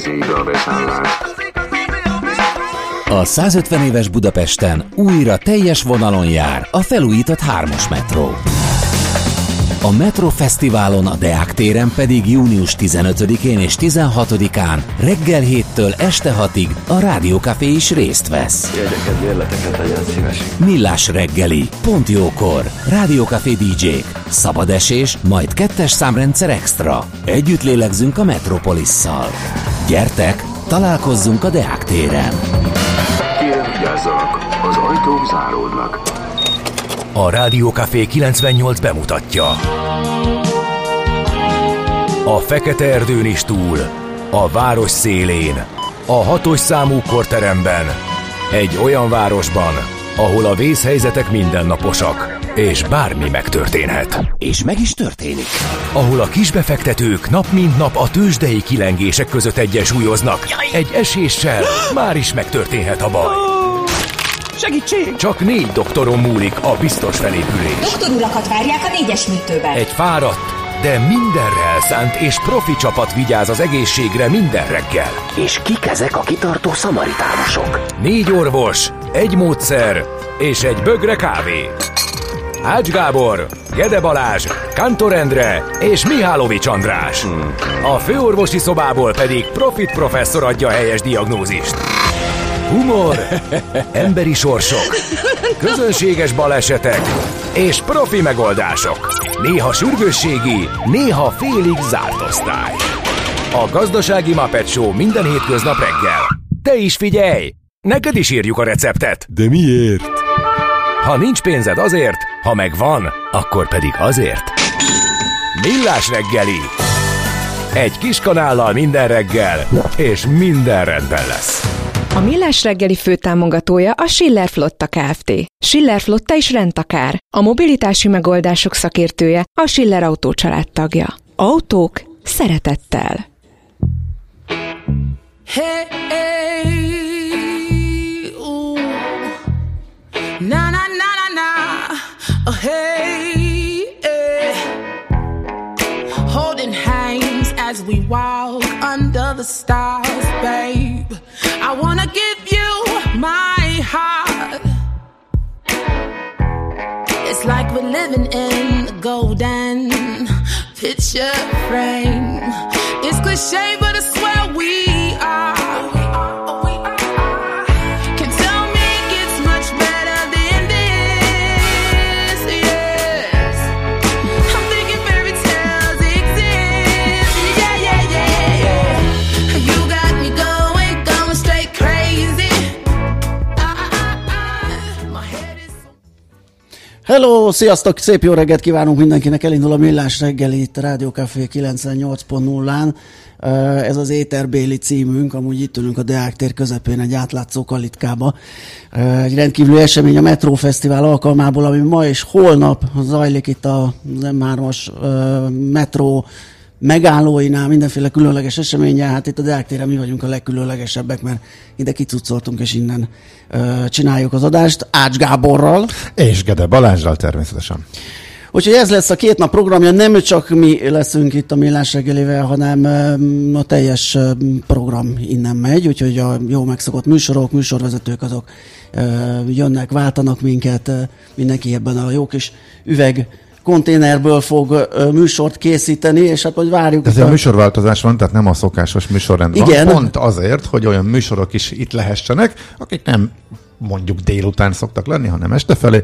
kezébe a beszállás. A 150 éves Budapesten újra teljes vonalon jár a felújított hármas metró. A Metro Fesztiválon a Deák téren pedig június 15-én és 16-án reggel 7-től este 6-ig a Rádiókafé is részt vesz. Jegyeket, bérleteket legyen szíves. Millás reggeli, pont jókor, Rádiókafé DJ-k, szabad esés, majd kettes számrendszer extra. Együtt lélegzünk a Metropolisszal. Gyertek, találkozzunk a Deák téren! Kérem vigyázzanak, az ajtók záródnak. A Rádiókafé 98 bemutatja. A Fekete Erdőn is túl, a város szélén, a hatos számú korteremben, egy olyan városban, ahol a vészhelyzetek mindennaposak, és bármi megtörténhet. És meg is történik. Ahol a kisbefektetők nap mint nap a tőzsdei kilengések között egyensúlyoznak. Egy eséssel már is megtörténhet a baj. Segítség! Csak négy doktoron múlik a biztos felépülés. Doktor urakat várják a négyes műtőben. Egy fáradt, de mindenre elszánt és profi csapat vigyáz az egészségre minden reggel. És kik ezek a kitartó szamaritánusok? Négy orvos, egy módszer és egy bögre kávé. Ács Gábor, Gede Balázs, Kantor Endre és Mihálovics András. A főorvosi szobából pedig Profit professzor adja a helyes diagnózist. Humor, emberi sorsok, közönséges balesetek és profi megoldások. Néha sürgősségi, néha félig zárt osztály. A Gazdasági Muppet Show minden hétköznap reggel. Te is figyelj! Neked is írjuk a receptet! De miért? Ha nincs pénzed azért, ha megvan, akkor pedig azért. Millás reggeli. Egy kis kanállal minden reggel, és minden rendben lesz. A Millás reggeli főtámogatója a Schiller Flotta Kft. Schiller Flotta is rendtakár. A mobilitási megoldások szakértője a Schiller Autó tagja. Autók szeretettel. Hey, hey, we walk under the stars, babe. I wanna give you my heart. It's like we're living in a golden picture frame. It's cliche, but I swear we Hello, sziasztok, szép jó reggelt kívánunk mindenkinek, elindul a Millás reggeli itt a Rádió Café 98.0-án. Ez az Éterbéli címünk, amúgy itt ülünk a Deák tér közepén egy átlátszó kalitkába. Egy rendkívüli esemény a Metro Fesztivál alkalmából, ami ma és holnap zajlik itt a M3-as Metro megállóinál mindenféle különleges eseménye, hát itt a Deák téren mi vagyunk a legkülönlegesebbek, mert ide kicucoltunk, és innen ö, csináljuk az adást Ács Gáborral. És Gede Balázsral természetesen. Úgyhogy ez lesz a két nap programja, nem csak mi leszünk itt a Millás reggelivel, hanem a teljes program innen megy, úgyhogy a jó megszokott műsorok, műsorvezetők azok jönnek, váltanak minket, mindenki ebben a jó kis üveg konténerből fog műsort készíteni, és hát hogy várjuk. Ez a műsorváltozás van, tehát nem a szokásos műsorrend Igen. van. Pont azért, hogy olyan műsorok is itt lehessenek, akik nem mondjuk délután szoktak lenni, hanem este felé.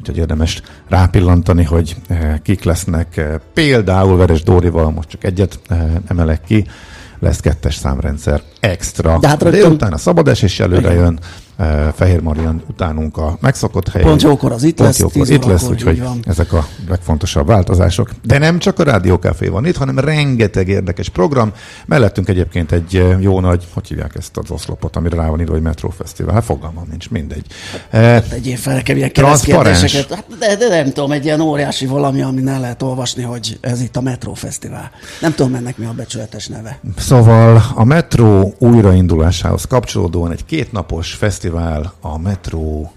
Úgyhogy érdemes rápillantani, hogy eh, kik lesznek. Eh, Például Veres Dórival most csak egyet eh, emelek ki, lesz kettes számrendszer extra. De hát rögtön- Délután a szabad esés előre jön, eh, Fehér Marian utánunk a megszokott helyen. Pont jókor az itt Pont lesz, jókor 10 itt lesz, úgyhogy ezek a legfontosabb változások. De nem csak a Rádiókafé van itt, hanem rengeteg érdekes program. Mellettünk egyébként egy eh, jó nagy, hogy hívják ezt az oszlopot, amire rá van írva, hogy Metro Fesztivál. Hát fogalmam nincs, mindegy. Eh, Tegyél fel nekem ilyen keresztkérdéseket. Hát, de, de, nem tudom, egy ilyen óriási valami, amin el lehet olvasni, hogy ez itt a Metro Fesztivál. Nem tudom ennek mi a becsületes neve. Szóval a metró újraindulásához kapcsolódóan egy kétnapos fesztivál a metró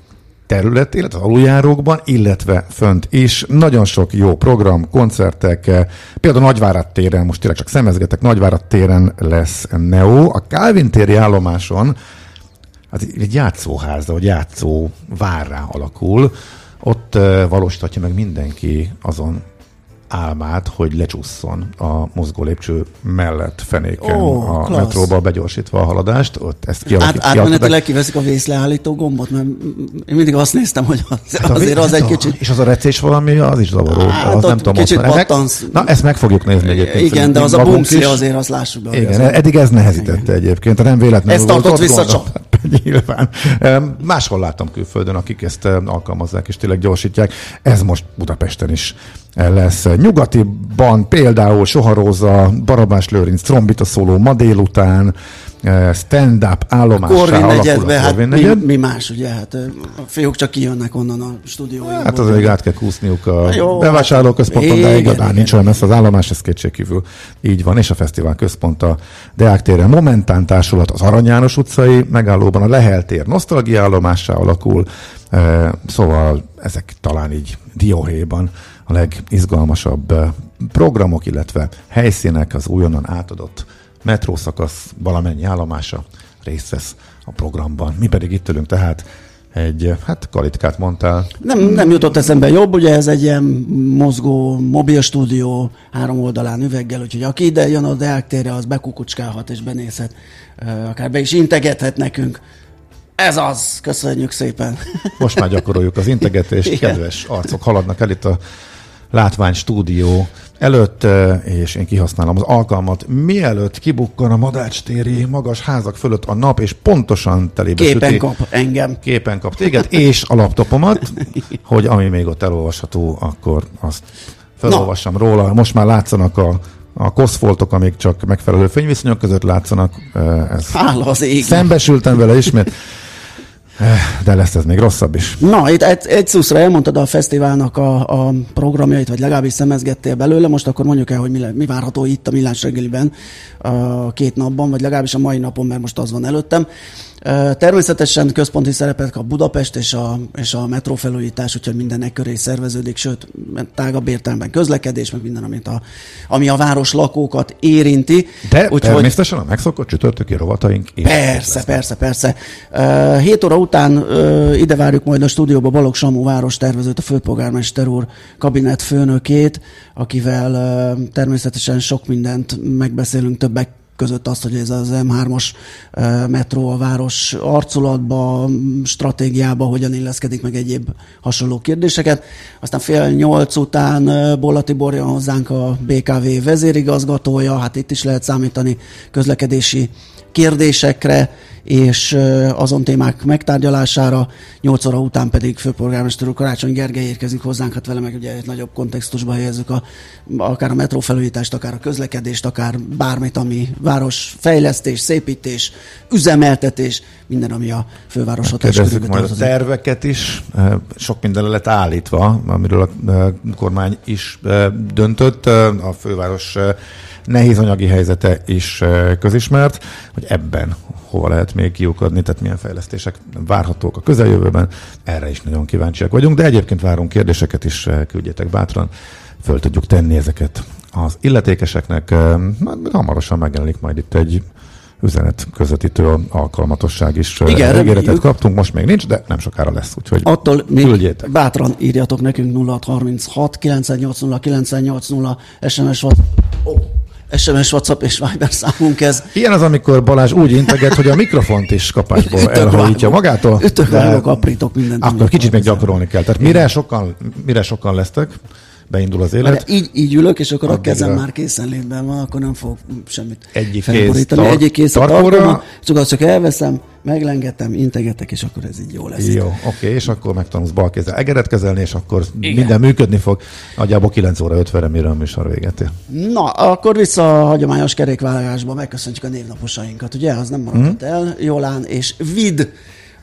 terület, illetve aluljárókban, illetve fönt is. Nagyon sok jó program, koncertek, eh, például Nagyvárad téren, most tényleg csak szemezgetek, Nagyvárad téren lesz Neo, a Calvin téri állomáson hát egy játszóháza, vagy játszó várrá alakul, ott uh, valósítatja meg mindenki azon álmát, hogy lecsusszon a mozgó lépcső mellett fenéken Ó, a klassz. metróba begyorsítva a haladást. Ott ezt Át, kialakít, átmenetileg kiveszik a vészleállító gombot, mert én mindig azt néztem, hogy az, Hát a azért az egy hát a- kicsit... És az a recés valami, az is zavaró. Hát az nem tudom. kicsit van. Meg- pattansz. Na, ezt meg fogjuk nézni egyébként. Igen, de az a is. azért, azt lássuk be. Igen, eddig ez nehezítette egyébként, nem véletlenül. Ez tartott ott vissza gond. Nyilván. Máshol láttam külföldön, akik ezt alkalmazzák és tényleg gyorsítják. Ez most Budapesten is eh, lesz. Nyugatiban például Soharóza, Barabás Lőrinc, Trombita szóló ma délután, stand-up állomássá a negyedbe, hát Korvin mi, negyed. mi, más, ugye? Hát a fiúk csak kijönnek onnan a stúdióinkból. Hát az még át kell kúszniuk a Jó, bevásárlóközponton, de igazán nincs olyan messze az állomás, ez kétségkívül így van, és a fesztivál központ a Deák téren Momentán társulat az Arany János utcai megállóban, a Lehel tér nosztalgia állomássá alakul, eh, szóval ezek talán így dióhéjban a legizgalmasabb eh, programok, illetve helyszínek, az újonnan átadott metrószakasz valamennyi állomása részt vesz a programban. Mi pedig itt ülünk tehát egy, hát kalitkát mondtál, Nem, nem jutott eszembe jobb, ugye ez egy ilyen mozgó mobil stúdió három oldalán üveggel, úgyhogy aki ide jön a Deák térre, az bekukucskálhat és benézhet, akár be is integethet nekünk. Ez az, köszönjük szépen. Most már gyakoroljuk az integetést, kedves arcok haladnak el itt a látvány stúdió előtt, és én kihasználom az alkalmat, mielőtt kibukkan a Madács téri magas házak fölött a nap, és pontosan telébe Képen süti- kap engem. képen kap téged, és a laptopomat, hogy ami még ott elolvasható, akkor azt felolvassam róla. Most már látszanak a, a koszfoltok, amik csak megfelelő fényviszonyok között látszanak. Ez Hála az égnek. Szembesültem vele ismét, de lesz ez még rosszabb is. Na, itt egy, egy szuszra elmondtad a fesztiválnak a, a programjait, vagy legalábbis szemezgettél belőle, most akkor mondjuk el, hogy mi, le, mi várható itt a Millás reggeliben a két napban, vagy legalábbis a mai napon, mert most az van előttem. Természetesen központi szerepet kap Budapest és a, és a metrófelújítás, úgyhogy mindenek köré szerveződik, sőt, tágabb értelemben közlekedés, meg minden, amit a, ami a város lakókat érinti. De Úgyhogy- természetesen a megszokott csütörtöki rovataink Persze, persze, persze. Uh, 7 óra után uh, ide várjuk majd a stúdióba Balogh Samu város tervezőt, a főpolgármester úr kabinet főnökét, akivel uh, természetesen sok mindent megbeszélünk többek között azt, hogy ez az M3-as uh, metró a város arculatba, stratégiába hogyan illeszkedik meg egyéb hasonló kérdéseket. Aztán fél nyolc után Bolla Tibor jön hozzánk a BKV vezérigazgatója, hát itt is lehet számítani közlekedési kérdésekre és azon témák megtárgyalására. 8 óra után pedig főpolgármester úr Karácsony Gergely érkezik hozzánk, hát vele meg ugye egy nagyobb kontextusba helyezzük a, akár a metró felújítást, akár a közlekedést, akár bármit, ami város fejlesztés, szépítés, üzemeltetés, minden, ami a főváros hatáskörébe majd a terveket is. Sok minden le lett állítva, amiről a kormány is döntött. A főváros nehéz anyagi helyzete is közismert, hogy ebben hova lehet még kiukadni, tehát milyen fejlesztések várhatók a közeljövőben. Erre is nagyon kíváncsiak vagyunk, de egyébként várunk kérdéseket is, küldjetek bátran. Föl tudjuk tenni ezeket az illetékeseknek. Hát Hamarosan megjelenik majd itt egy üzenet közvetítő alkalmatosság is. Igen, ígéretet kaptunk, most még nincs, de nem sokára lesz, úgyhogy Attól küldjétek. bátran írjatok nekünk 0636 980 980 SMS WhatsApp, oh, SMS WhatsApp és Viber számunk ez. Ilyen az, amikor Balázs úgy integet, hogy a mikrofont is kapásból Ütök elhajítja vágok. magától. Ütök, vágok, aprítok mindent. Akkor kicsit még gyakorolni kell. Tehát mire sokan, mire sokan lesztek, beindul az De élet. így, így ülök, és akkor a kezem már készenlétben van, akkor nem fogok semmit Egyik felborítani. kéz tar- Egyik kész a tarkóra, csak azt csak elveszem, meglengetem, integetek, és akkor ez így jó lesz. Jó, oké, és akkor megtanulsz bal kézzel egeret kezelni, és akkor Igen. minden működni fog. Nagyjából 9 óra 50-re, mire a műsor véget ér. Na, akkor vissza a hagyományos kerékvágásba, megköszöntjük a névnaposainkat, ugye? Az nem maradhat Mhm. el. Jolán és Vid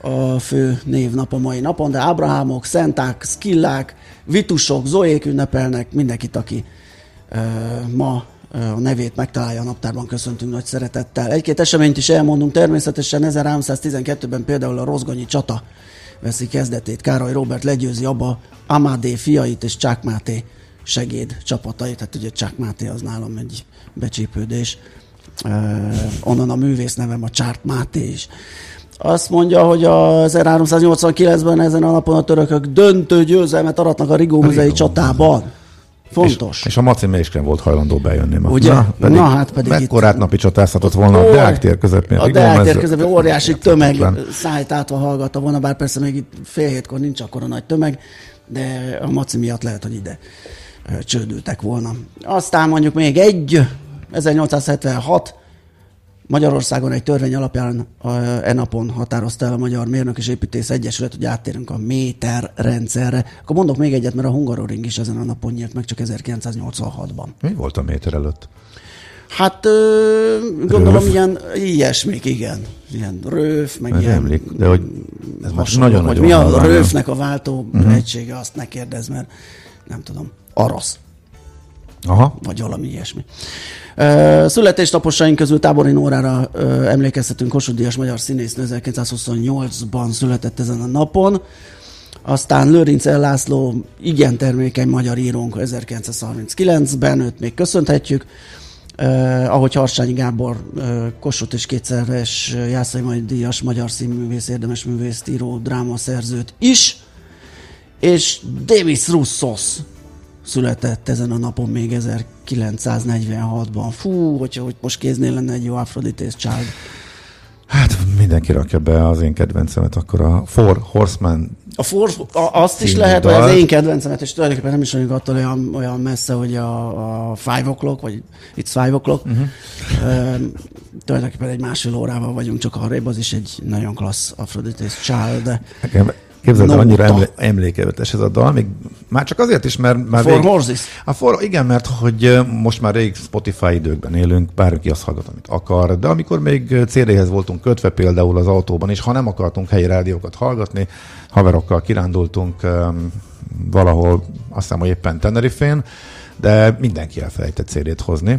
a fő névnap a mai napon, de Ábrahámok, Szenták, Skillák, Vitusok, Zoék ünnepelnek, mindenkit, aki ö, ma a nevét megtalálja a naptárban, köszöntünk nagy szeretettel. Egy-két eseményt is elmondunk, természetesen 1312-ben például a Rozgonyi csata veszi kezdetét. Károly Robert legyőzi abba Amadé fiait és Csák Máté segéd csapatait. Tehát ugye Csák Máté az nálam egy becsípődés. Uh, onnan a művész nevem a Csárt Máté is. Azt mondja, hogy a 1389-ben ezen a napon a törökök döntő győzelmet aratnak a Rigó csatában. Fontos. És, és a Maci mégsem volt hajlandó bejönni ma. Ugye? Na, pedig, Na, hát pedig Mekkorát itt- napi csatázhatott volna a Ó, Deák tér közepén. A Deák tér közepén óriási tömeg szájt átva hallgatta volna, bár persze még itt fél hétkor nincs akkora nagy tömeg, de a maci miatt lehet, hogy ide csődültek volna. Aztán mondjuk még egy, 1876, Magyarországon egy törvény alapján e napon határozta el a Magyar Mérnök és Építész Egyesület, hogy áttérünk a méter rendszerre. Akkor mondok még egyet, mert a Hungaroring is ezen a napon nyílt meg, csak 1986-ban. Mi volt a méter előtt? Hát ö, gondolom Röf? ilyen ilyesmik, igen. Ilyen röf, meg Ez ilyen emlék, de hogy ez most nagyon hogy nagyon mi a röfnek a váltó uh-huh. egysége, azt ne kérdezz, mert nem tudom, arasz, Aha. vagy valami ilyesmi. Születésnaposaink közül Tábori Nórára ö, emlékeztetünk, Kossuth Díjas magyar színésznő 1928-ban született ezen a napon. Aztán Lőrinc El László, igen termékeny magyar írónk 1939-ben, őt még köszönhetjük. Uh, ahogy Harsányi Gábor, uh, Kossuth és kétszeres uh, Jászai Majd Díjas magyar színművész, érdemes művészt, író, drámaszerzőt is. És Davis Russos született ezen a napon még 1946-ban. Fú, hogyha hogy most kéznél lenne egy jó Aphrodite's Child. Hát mindenki rakja be az én kedvencemet, akkor a Four Horseman A for, a, azt is lehet, hogy az én kedvencemet, és tulajdonképpen nem is vagyunk attól olyan, olyan messze, hogy a, a Five O'Clock, vagy It's Five O'Clock. Uh-huh. Uh, tulajdonképpen egy másfél órával vagyunk csak arrébb, az is egy nagyon klassz Aphrodite's Child. De Nekem Képzeld el, Nóta. annyira emlé- emlékevetes ez a dal, még már csak azért is, mert már For rég- Horses. A for, igen, mert hogy most már rég Spotify időkben élünk, bárki azt hallgat, amit akar, de amikor még CD-hez voltunk kötve például az autóban, és ha nem akartunk helyi rádiókat hallgatni, haverokkal kirándultunk öm, valahol, azt hiszem, hogy éppen Tenerifén, de mindenki elfelejtett CD-t hozni.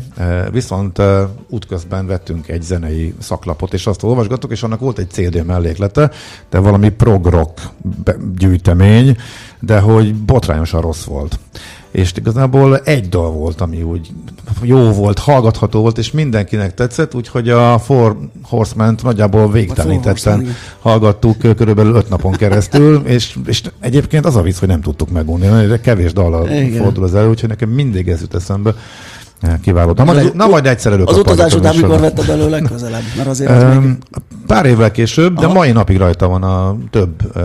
Viszont útközben vettünk egy zenei szaklapot, és azt olvasgattuk, és annak volt egy CD melléklete, de valami prog-rock be- gyűjtemény, de hogy botrányosan rossz volt. És igazából egy dal volt, ami úgy jó volt, hallgatható volt, és mindenkinek tetszett, úgyhogy a Four Horseman-t nagyjából végtelenítetten hallgattuk körülbelül öt napon keresztül, és, és egyébként az a vicc, hogy nem tudtuk megunni, de kevés dallal fordul az elő, úgyhogy nekem mindig ez jut eszembe. Kiváló. Na, majd, na majd egyszer Az előkapargatom utazás után mikor vetted elő legközelebb? Mert azért az még... Pár évvel később, de Aha. mai napig rajta van a több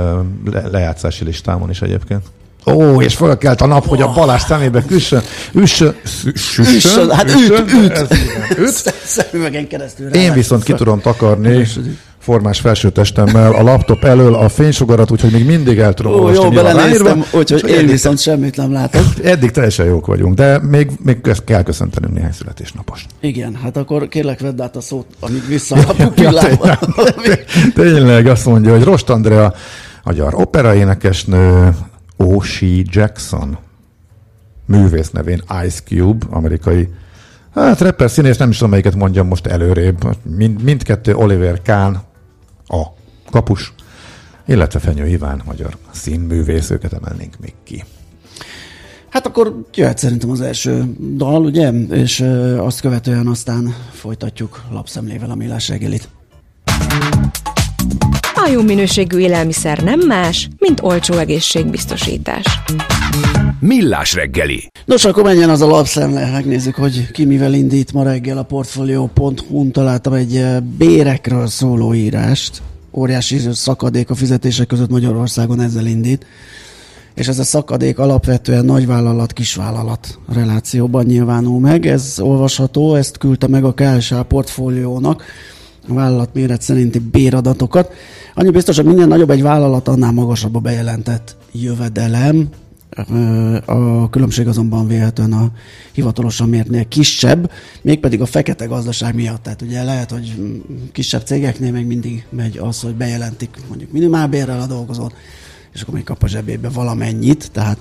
lejátszási listámon is egyébként. Ó, és fölkelt a nap, hogy a Balázs szemébe küssön, üssön, üssön, Üssön, hát üt, üt. üt. Szemüvegen keresztül. Én viszont ki tudom takarni formás felsőtestemmel a laptop elől a fénysugarat, úgyhogy még mindig el tudom Ó, olvasni, jó, belenéztem, úgyhogy én viszont semmit nem látok. eddig teljesen jók vagyunk, de még, még kell köszöntenünk néhány születésnapos. Igen, hát akkor kérlek vedd át a szót, amíg vissza a pupillába. Tényleg azt mondja, hogy Rost Andrea, magyar operaénekesnő, O.C. Jackson, művész nevén Ice Cube, amerikai Hát rapper színész, nem is tudom, melyiket mondjam most előrébb. Mind, mindkettő Oliver Kahn, a kapus, illetve Fenyő Iván, magyar színművész, őket emelnénk még ki. Hát akkor jöhet szerintem az első dal, ugye? És azt követően aztán folytatjuk lapszemlével a millás reggelit. A jó minőségű élelmiszer nem más, mint olcsó egészségbiztosítás. Millás reggeli. Nos, akkor menjen az a lapszemle, megnézzük, hogy ki mivel indít ma reggel a Portfolio.hu-n találtam egy eh, bérekről szóló írást. Óriási szakadék a fizetések között Magyarországon ezzel indít. És ez a szakadék alapvetően nagyvállalat, kisvállalat relációban nyilvánul meg. Ez olvasható, ezt küldte meg a KSA portfóliónak a vállalat méret szerinti béradatokat. Annyi biztos, hogy minél nagyobb egy vállalat, annál magasabb a bejelentett jövedelem. A különbség azonban véletlenül a hivatalosan mértnél kisebb, mégpedig a fekete gazdaság miatt. Tehát ugye lehet, hogy kisebb cégeknél még mindig megy az, hogy bejelentik mondjuk minimálbérrel a dolgozót, és akkor még kap a zsebébe valamennyit, tehát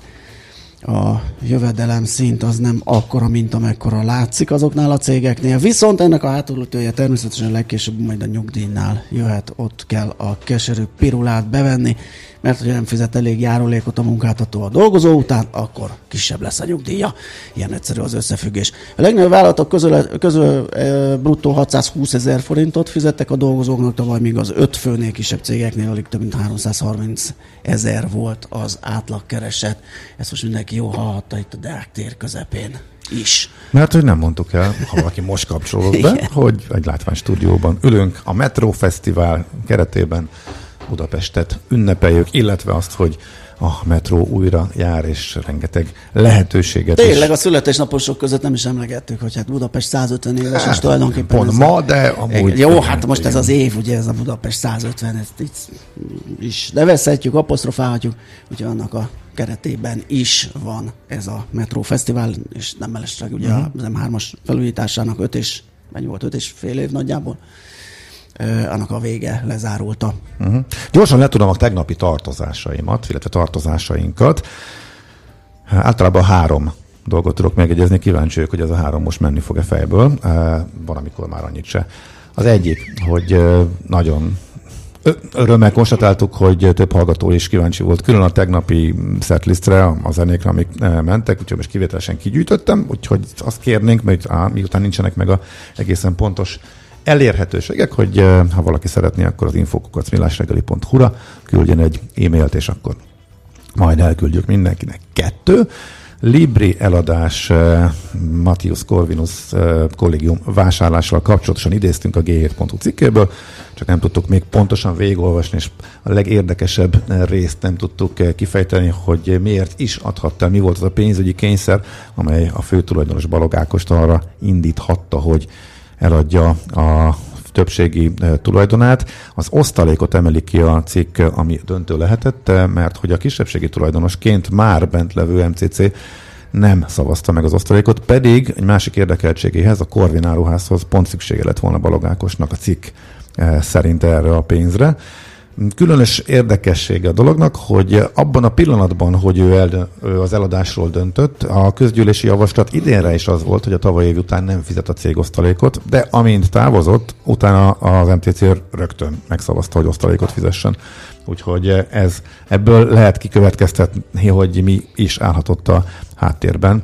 a jövedelem szint az nem akkora, mint amekkora látszik azoknál a cégeknél. Viszont ennek a hátulütője természetesen legkésőbb majd a nyugdíjnál jöhet, ott kell a keserű pirulát bevenni, mert hogyha nem fizet elég járulékot a munkáltató a dolgozó után, akkor kisebb lesz a nyugdíja. Ilyen egyszerű az összefüggés. A legnagyobb vállalatok közül, közül e, bruttó 620 ezer forintot fizettek a dolgozóknak, tavaly még az öt főnél kisebb cégeknél alig több mint 330 ezer volt az átlagkereset. Ezt most mindenki jó hallhatta itt a Deák tér közepén is. Mert hogy nem mondtuk el, ha valaki most kapcsolódott be, hogy egy látványstúdióban ülünk a Metro Fesztivál keretében Budapestet ünnepeljük, illetve azt, hogy a metró újra jár, és rengeteg lehetőséget Tényleg is. a születésnaposok között nem is emlegettük, hogy hát Budapest 150 éves, és Hát, tulajdonképpen... pont ez ma, a- de amúgy- Jó, hát most ez az év, ugye ez a Budapest 150, ezt így is nevezhetjük, apostrofálhatjuk, úgyhogy annak a keretében is van ez a Metro Fesztivál, és nem mellesleg ugye Mhm. az M3-as felújításának 5 és, mennyi volt, 5 és fél év nagyjából, annak a vége lezárulta. Uh-huh. Gyorsan le tudom a tegnapi tartozásaimat, illetve tartozásainkat. Általában három dolgot tudok megjegyezni, kíváncsi vagyok, hogy ez a három most menni fog-e fejből. Van, amikor már annyit se. Az egyik, hogy nagyon Örömmel konstatáltuk, hogy több hallgató is kíváncsi volt külön a tegnapi setlistre, a zenékre, amik mentek, úgyhogy most kivételesen kigyűjtöttem, úgyhogy azt kérnénk, mert á, miután nincsenek meg a egészen pontos elérhetőségek, hogy ha valaki szeretné, akkor az infokukacmillásregeli.hu-ra küldjen egy e-mailt, és akkor majd elküldjük mindenkinek. Kettő, Libri eladás uh, Matthius Corvinus uh, kollégium vásárlással kapcsolatosan idéztünk a G7.hu cikkéből, csak nem tudtuk még pontosan végigolvasni, és a legérdekesebb részt nem tudtuk kifejteni, hogy miért is adhatta, mi volt az a pénzügyi kényszer, amely a főtulajdonos Balog Ákost arra indíthatta, hogy eladja a többségi tulajdonát. Az osztalékot emeli ki a cikk, ami döntő lehetett, eh, mert hogy a kisebbségi tulajdonosként már bent levő MCC nem szavazta meg az osztalékot, pedig egy másik érdekeltségéhez, a Corvin áruházhoz pont szüksége lett volna Balogákosnak a cikk szerint erre a pénzre. Különös érdekessége a dolognak, hogy abban a pillanatban, hogy ő, el, ő az eladásról döntött, a közgyűlési javaslat idénre is az volt, hogy a tavaly év után nem fizet a cég osztalékot, de amint távozott, utána az MTC rögtön megszavazta, hogy osztalékot fizessen. Úgyhogy ez, ebből lehet kikövetkeztetni, hogy mi is állhatott a háttérben.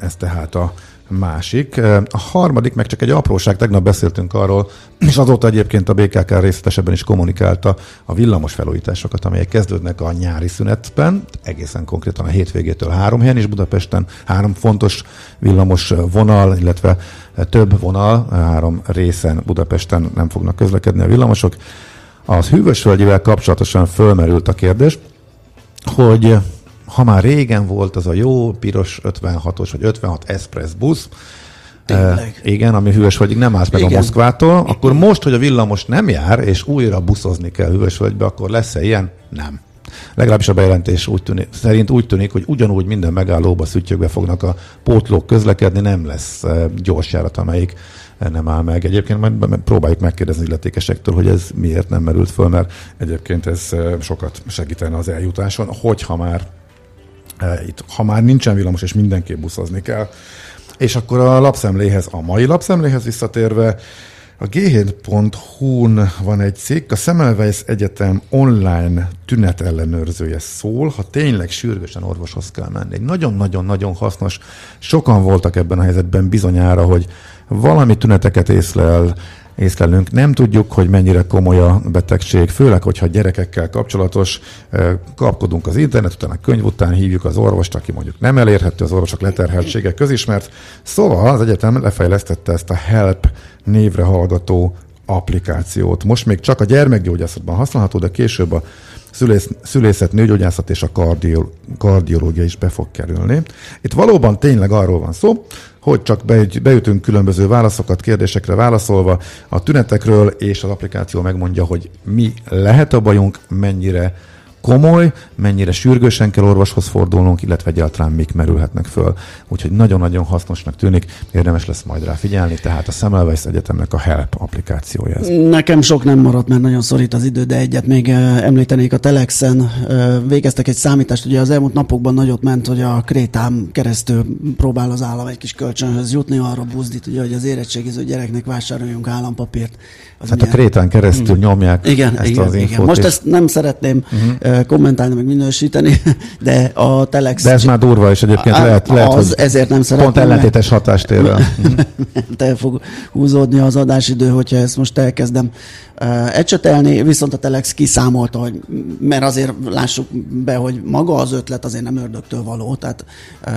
Ez tehát a másik. A harmadik, meg csak egy apróság, tegnap beszéltünk arról, és azóta egyébként a BKK részletesebben is kommunikálta a villamos felújításokat, amelyek kezdődnek a nyári szünetben, egészen konkrétan a hétvégétől három helyen is Budapesten, három fontos villamos vonal, illetve több vonal, három részen Budapesten nem fognak közlekedni a villamosok. Az hűvösvölgyivel kapcsolatosan fölmerült a kérdés, hogy ha már régen volt az a jó piros 56-os vagy 56 Express busz, Tényleg. Uh, igen, ami Hűvösvölgyig nem állsz meg Igen. a Moszkvától, akkor most, hogy a villamos nem jár, és újra buszozni kell Hűvösvölgybe, akkor lesz-e ilyen? Nem. Legalábbis a bejelentés úgy tűnik, szerint úgy tűnik, hogy ugyanúgy minden megállóba, szüttyögbe fognak a pótlók közlekedni, nem lesz uh, gyors járat, amelyik eh, nem áll meg. Egyébként majd próbáljuk megkérdezni illetékesektől, hogy ez miért nem merült föl, mert egyébként ez eh, sokat segítene az eljutáson, hogyha már eh, itt, ha már nincsen villamos, és mindenképp buszozni kell. És akkor a lapszemléhez, a mai lapszemléhez visszatérve, a g7.hu-n van egy cikk, a Semmelweis Egyetem online tünetellenőrzője szól, ha tényleg sürgősen orvoshoz kell menni. Egy Nagyon-nagyon-nagyon hasznos, sokan voltak ebben a helyzetben bizonyára, hogy valami tüneteket észlel, észlelünk. Nem tudjuk, hogy mennyire komoly a betegség, főleg, hogyha gyerekekkel kapcsolatos, eh, kapkodunk az internet, utána könyv után hívjuk az orvost, aki mondjuk nem elérhető az orvosok leterheltsége közismert. Szóval az egyetem lefejlesztette ezt a HELP névre hallgató applikációt. Most még csak a gyermekgyógyászatban használható, de később a szülész, szülészet, nőgyógyászat és a kardiol, kardiológia is be fog kerülni. Itt valóban tényleg arról van szó, hogy csak beüt- beütünk különböző válaszokat, kérdésekre válaszolva a tünetekről, és az applikáció megmondja, hogy mi lehet a bajunk, mennyire komoly, mennyire sürgősen kell orvoshoz fordulnunk, illetve egyáltalán mik merülhetnek föl. Úgyhogy nagyon-nagyon hasznosnak tűnik, érdemes lesz majd rá figyelni, tehát a Semmelweis Egyetemnek a HELP applikációja ez. Nekem sok nem maradt, mert nagyon szorít az idő, de egyet még említenék a Telexen. Végeztek egy számítást, ugye az elmúlt napokban nagyot ment, hogy a Krétám keresztül próbál az állam egy kis kölcsönhöz jutni, arra buzdít, ugye, hogy az érettségiző gyereknek vásároljunk állampapírt. Az Hát a ugye- Krétán keresztül nyomják igen, ezt igen, az igen. infót. Most és- ezt nem szeretném uh-huh. Kommentálni, meg minősíteni, de a Telex... De ez már durva, és egyébként lehet, lehet az, hogy ezért nem szeretném. pont ellentétes hatást ér el. el fog húzódni az adásidő, hogyha ezt most elkezdem ecsetelni, viszont a Telex kiszámolta, hogy mert azért lássuk be, hogy maga az ötlet azért nem ördögtől való, tehát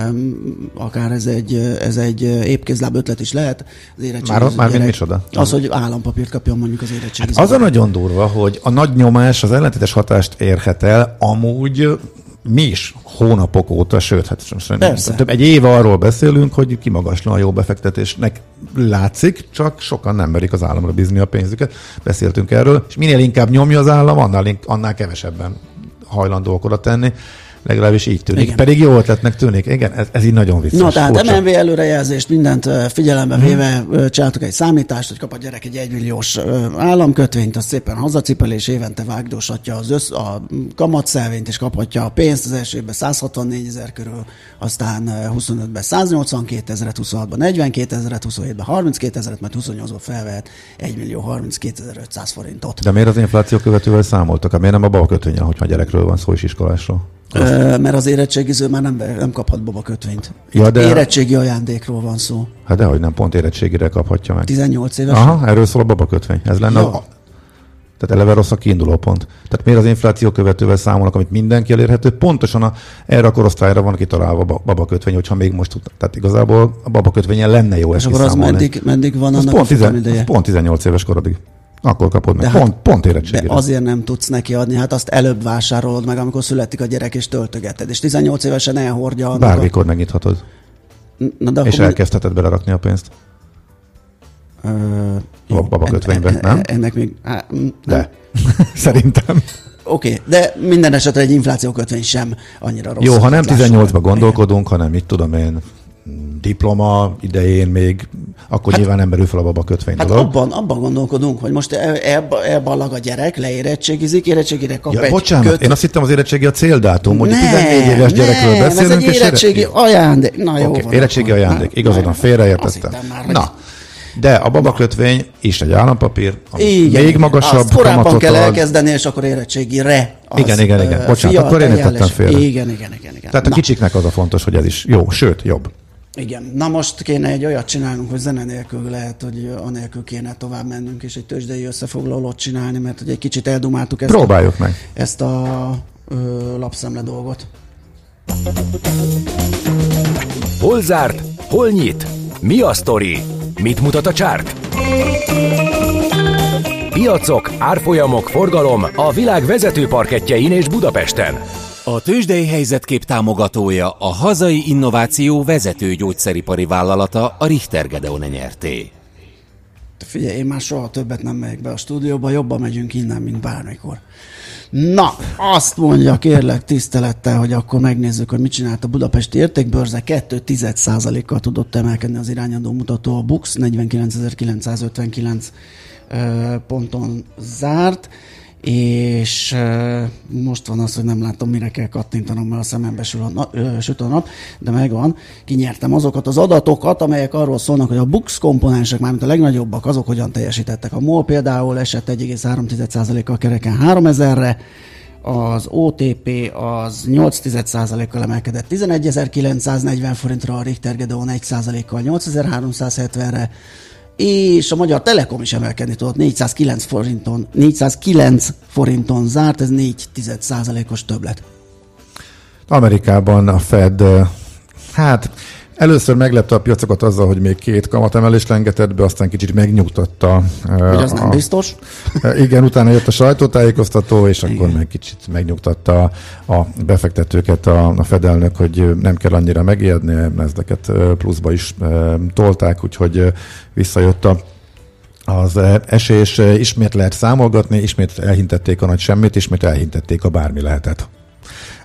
um, akár ez egy, ez egy épkézláb ötlet is lehet. Az Már- már mint gyerek- micsoda? Az, hogy állampapírt kapjon mondjuk az érettségiző. Hát az a nagyon durva, hogy a nagy nyomás az ellentétes hatást érhet el, amúgy mi is hónapok óta, sőt, hát szerintem több egy éve arról beszélünk, hogy kimagasló a jó befektetésnek látszik, csak sokan nem merik az államra bízni a pénzüket. Beszéltünk erről, és minél inkább nyomja az állam, annál, annál kevesebben hajlandóak oda tenni. Legalábbis így tűnik. Igen. Pedig jó ötletnek tűnik. Igen, ez, ez így nagyon vicces. Na, tehát Furcsa. MNV előrejelzést, mindent figyelembe Mhm. véve csináltuk egy számítást, hogy kap a gyerek egy egymilliós államkötvényt, azt szépen hazacipel, és évente vágdósatja az össz, a kamatszelvényt, és kaphatja a pénzt, az első évben 164 ezer körül, aztán ö, 25-ben 182 ezeret, 26-ban 42 ezeret, 27-ben 32 ezeret, mert 28-ban felvehet 1 millió 32 ezer 500 forintot. De miért az infláció követővel számoltak? Hát Miért nem a bal kötvényen, hogyha a gyerekről van szó és iskolásról? Ö, mert az érettségiző már nem, nem kaphat baba kötvényt. Ja, de- Érettségi ajándékról van szó. Hát dehogy nem, pont érettségére kaphatja meg. 18 éves. Aha, erről szól a babakötvény. Ez lenne Ja. a, tehát eleve rossz a kiinduló pont. Tehát miért az infláció követővel számolnak, amit mindenki elérhető, pontosan a, erre a korosztályra van kitalálva a babakötvény, hogyha még most tud. Tehát igazából a babakötvényen lenne jó És ezt akkor az kiszámolni. meddig, meddig van az annak pont, a tizen, az pont 18 éves korodig. Akkor kapod meg. De pont, hát- pont De érettségére. azért nem tudsz neki adni, hát azt előbb vásárolod meg, amikor születik a gyerek, és töltögeted. És 18 évesen elhordja. annak Bármikor megnyithatod, A... Na, de és akkor elkezdheted belerakni a pénzt. Ö, A babakötvényben, en- en- nem? Ennek még... Á, nem. De. Szerintem. Oké, okay, de minden esetre egy inflációkötvény sem annyira rossz. Jó, ha nem itt lássuk 18-ba meg. gondolkodunk, hanem mit tudom én, diploma idején még, akkor hát, nyilván nem merül fel a baba kötvény Hát dolog. abban, abban gondolkodunk, hogy most el- elba- elballag a gyerek, leérettségizik, érettségére kap Ja, egy bocsánat, köt... én azt hittem az érettségi a céldátum, hogy nem, 14 éves gyerekről nem, beszélünk. ez egy érettségi ére- ajándék. Na jó Oké, van. érettségi akkor. ajándék. Igazad van, félreértettem. hogy- Na, de a babakötvény is egy állampapír, ami Igen, még magasabb Azt korábban kell elkezdeni, és akkor érettségire. Az, Igen, igen, igen. Bocsánat, akkor én értettem félre. Igen, igen, igen. igen. Tehát a Na, kicsiknek az a fontos, hogy ez is jó, sőt, jobb. Igen. Na most kéne egy olyat csinálnunk, hogy zene nélkül lehet, hogy anélkül kéne tovább mennünk, és egy tőzsdei összefoglalót csinálni, mert hogy egy kicsit eldumáltuk ezt, a, Próbáljuk meg. ezt a ö, lapszemle dolgot. Hol zárt? Hol nyit? Mi a sztori? Mit mutat a csárt? Piacok, árfolyamok, forgalom a világ vezető parketjein és Budapesten. A tőzsdei helyzetkép támogatója a hazai innováció vezető gyógyszeripari vállalata a Richter Gedeon nyerté. Figyelj, én már soha többet nem megyek be a stúdióba, jobban megyünk innen, mint bármikor. Na, azt mondja, kérlek tisztelettel, hogy akkor megnézzük, hogy mit csinált a budapesti értékbörze. 2 kal tudott emelkedni az irányadó mutató a BUX, 49.959 ö, ponton zárt, és most van az, hogy nem látom, mire kell kattintanom, mert a szemembe sül a na, ö, süt a nap, de megvan. Kinyertem azokat az adatokat, amelyek arról szólnak, hogy a BUX komponensek, mármint a legnagyobbak, azok hogyan teljesítettek. A MOL például esett 1,3%-kal kereken 3000-re, az OTP az 8,1%-kal emelkedett 11.940 forintra, a Richter Gedeon 1%-kal 8.370-re, és a Magyar Telekom is emelkedni tudott 409 forinton, 409 forinton zárt, ez 4,1%-os többlet. Amerikában a Fed, hát először meglepte a piacokat azzal, hogy még két kamatemelést lengetett be, aztán kicsit megnyugtatta. Hogy az nem a- biztos. Eh, Igen, utána jött a sajtótájékoztató, és akkor meg kicsit megnyugtatta a befektetőket a, a fedelnök, hogy nem kell annyira megijedni, ezeket pluszba is tolták, úgyhogy visszajött a az esés ismét lehet számolgatni, ismét elhintették a nagy semmit, ismét elhintették a bármi lehetet.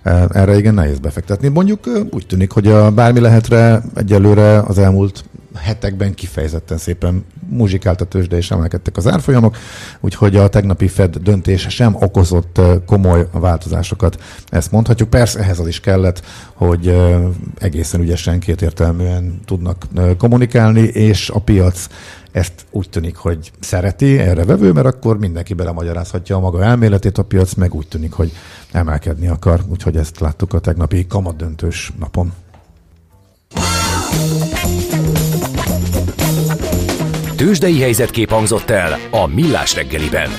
Erre igen nehéz befektetni. Mondjuk úgy tűnik, hogy a bármi lehetre egyelőre az elmúlt hetekben kifejezetten szépen muzsikált a tőzsde és emelkedtek az árfolyamok, úgyhogy a tegnapi Fed döntés sem okozott komoly változásokat. Ezt mondhatjuk. Persze ehhez az is kellett, hogy egészen ügyesen, kétértelműen tudnak kommunikálni, és a piac ezt úgy tűnik, hogy szereti, erre vevő, mert akkor mindenki belemagyarázhatja a maga elméletét, a piac meg úgy tűnik, hogy emelkedni akar, úgyhogy ezt láttuk a tegnapi kamadöntős napon. Tőzsdei helyzetkép hangzott el a Millás reggeliben.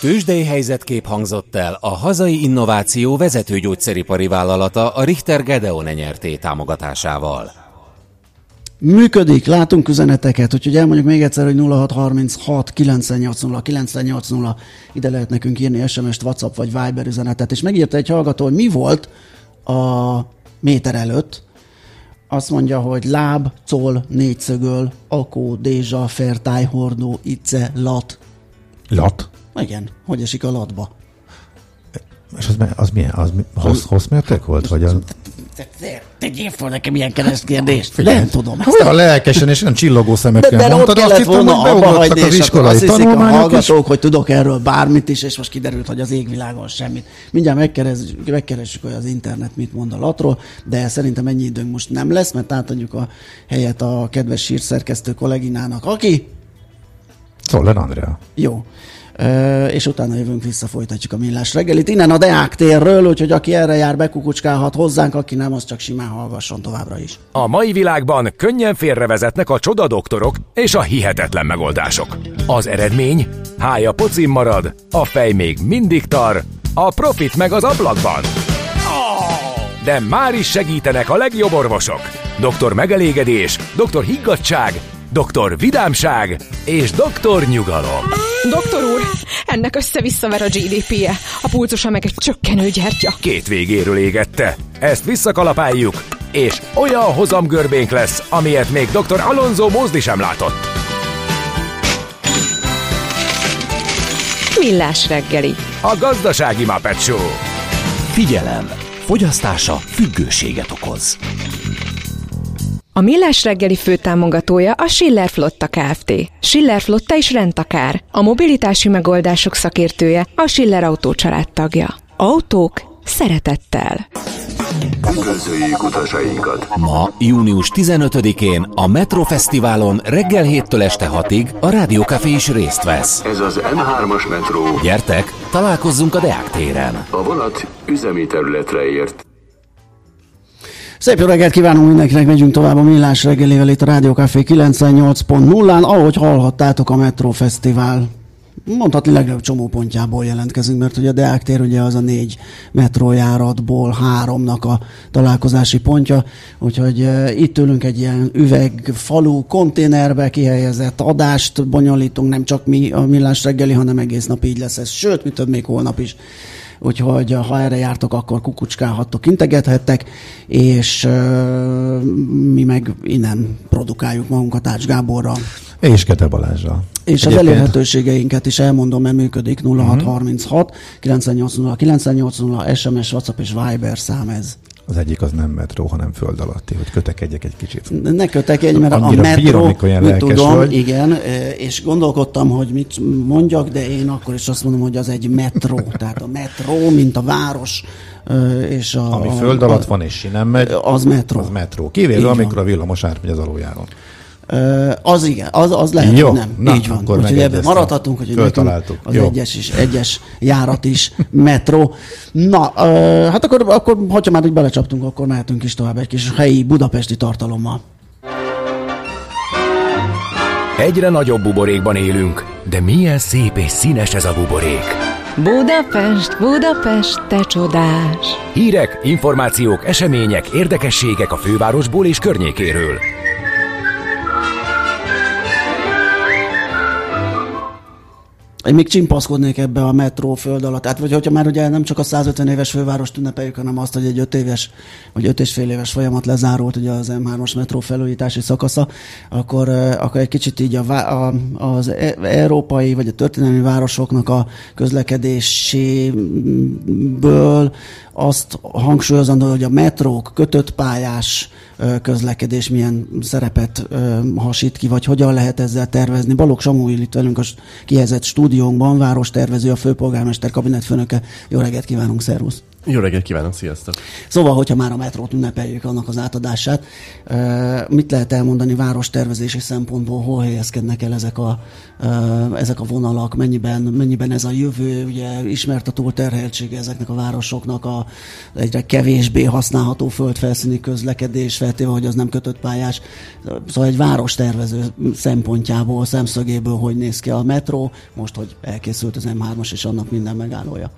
Tőzsdei helyzetkép hangzott el a hazai innováció vezető gyógyszeripari vállalata a Richter Gedeon nyerté támogatásával. Működik, látunk üzeneteket, úgyhogy elmondjuk még egyszer, hogy 0636 980 980 ide lehet nekünk írni SMS-t, WhatsApp vagy Viber üzenetet, és megírta egy hallgató, hogy mi volt a méter előtt, azt mondja, hogy láb, col, négyszögöl, akó, dézsa, fertáj, hordó, ice, lat. Lat? Igen, hogy esik a latba? És az, az milyen? Az mi- hossz, hosszmérték volt? Vagy az... Tegyél fel nekem ilyen keresztkérdést. Figyelj, Nem tudom. Hát olyan lelkesen és nem csillogó De, szemekkel de ott mondtad, azt hittem, hogy beugrottak az iskolai azt hiszik a tanulmányok, és hallgatók, hogy tudok erről bármit is, és most kiderült, hogy az égvilágon semmit. Mindjárt megkeressük, megkeressük, hogy az internet mit mond a latról, de szerintem ennyi időnk most nem lesz, mert átadjuk a helyet a kedves sírszerkesztő kolléginának, aki Szoller Andrea. jó. És utána jövünk vissza, folytatjuk a millás reggelit. Innen a Deák térről, úgyhogy aki erre jár, bekukucskálhat hozzánk, aki nem, az csak simán hallgasson továbbra is. A mai világban könnyen félrevezetnek a csoda doktorok és a hihetetlen megoldások. Az eredmény? Hája pocim marad, a fej még mindig tar, a profit meg az ablakban. De már is segítenek a legjobb orvosok. Doktor megelégedés, doktor higgadság, doktor vidámság és doktor nyugalom. Doktor úr, ennek össze-visszaver a GDP-je, a pulcosa meg egy csökkenő gyertya. Két végéről égette. Ezt visszakalapáljuk, és olyan hozamgörbénk lesz, amilyet még dr. Alonso Mózdi sem látott. Millás reggeli. A gazdasági Muppet Show. Figyelem! Fogyasztása függőséget okoz. A Millás reggeli főtámogatója a Schiller Flotta Kft. Schiller Flotta is rendtakár. A mobilitási megoldások szakértője a Schiller Autó tagja. Autók szeretettel. Üdvözöljük utasainkat! Ma, június 15-én a Metro Fesztiválon reggel 7-től este 6-ig a Rádiókafé is részt vesz. Ez az M3-as metró. Gyertek, találkozzunk a Deák téren. A vonat üzemi területre ért. Szép jó reggelt kívánunk mindenkinek, megyünk tovább a Millás reggelével itt a Rádió Café 98.0-án, ahogy hallhattátok a Metro Fesztivál. Mondhatni legnagyobb csomópontjából jelentkezünk, mert ugye a Deák tér ugye az a négy metrójáratból háromnak a találkozási pontja, úgyhogy uh, itt ülünk egy ilyen üvegfalú konténerbe kihelyezett adást bonyolítunk, nem csak mi a Millás reggeli, hanem egész nap így lesz ez, sőt, mi több még holnap is úgyhogy ha erre jártok, akkor kukucskálhattok, integethettek, és uh, mi meg innen produkáljuk magunkat Ács Gáborral. És Kete Balázsral. És az elérhetőségeinket is elmondom, mert működik 0636 980 980 SMS, WhatsApp és Viber szám ez. Az egyik az nem metró, hanem föld alatti, hogy kötekedjek egy kicsit. Ne kötekedj, mert a Annyira metró, bírom, mit tudom, vagy. igen, és gondolkodtam, hogy mit mondjak, de én akkor is azt mondom, hogy az egy metró, tehát a metró, mint a város, és a... Ami a, föld a, alatt van és nem megy, Az metró. az metró. Kivéve, amikor a villamos átmegy az aluljáron. Az igen, az, az lehet, Jó, hogy nem. na, Így van. Úgyhogy ebben maradhatunk, hogy nekünk az Jó. egyes, is, egyes járat is metró. Na, hát akkor, akkor, hogyha már így belecsaptunk, akkor mehetünk is tovább egy kis helyi budapesti tartalommal. Egyre nagyobb buborékban élünk, de milyen szép és színes ez a buborék. Budapest, Budapest, te csodás! Hírek, információk, események, érdekességek a fővárosból és környékéről. Én még csimpaszkodnék ebbe a metró föld alatt. Tehát, vagy hogyha már ugye nem csak a 150 éves fővárost ünnepeljük, hanem azt, hogy egy 5 éves, vagy 5 és fél éves folyamat lezárult ugye az M3-as metró felújítási szakasza, akkor, akkor egy kicsit így a, a, az e- európai, vagy a történelmi városoknak a közlekedéséből azt hangsúlyozandó, hogy a metrók, kötött pályás közlekedés milyen szerepet hasít ki, vagy hogyan lehet ezzel tervezni. Balogh Samuil itt velünk a kihelyezett stúdiónkban, várostervező, a főpolgármester kabinetfőnöke. Jó reggelt kívánunk, szervusz! Jó reggelt kívánok, sziasztok! Szóval, hogyha már a metrót ünnepeljük annak az átadását, mit lehet elmondani várostervezési szempontból, hol helyezkednek el ezek a, ezek a vonalak, mennyiben, mennyiben ez a jövő, ugye ismert a túlterheltsége ezeknek a városoknak, a egyre kevésbé használható földfelszíni közlekedés, feltéve, hogy az nem kötött pályás. Szóval egy várostervező szempontjából, szemszögéből, hogy néz ki a metró, most, hogy elkészült az M3-as és annak minden megállója.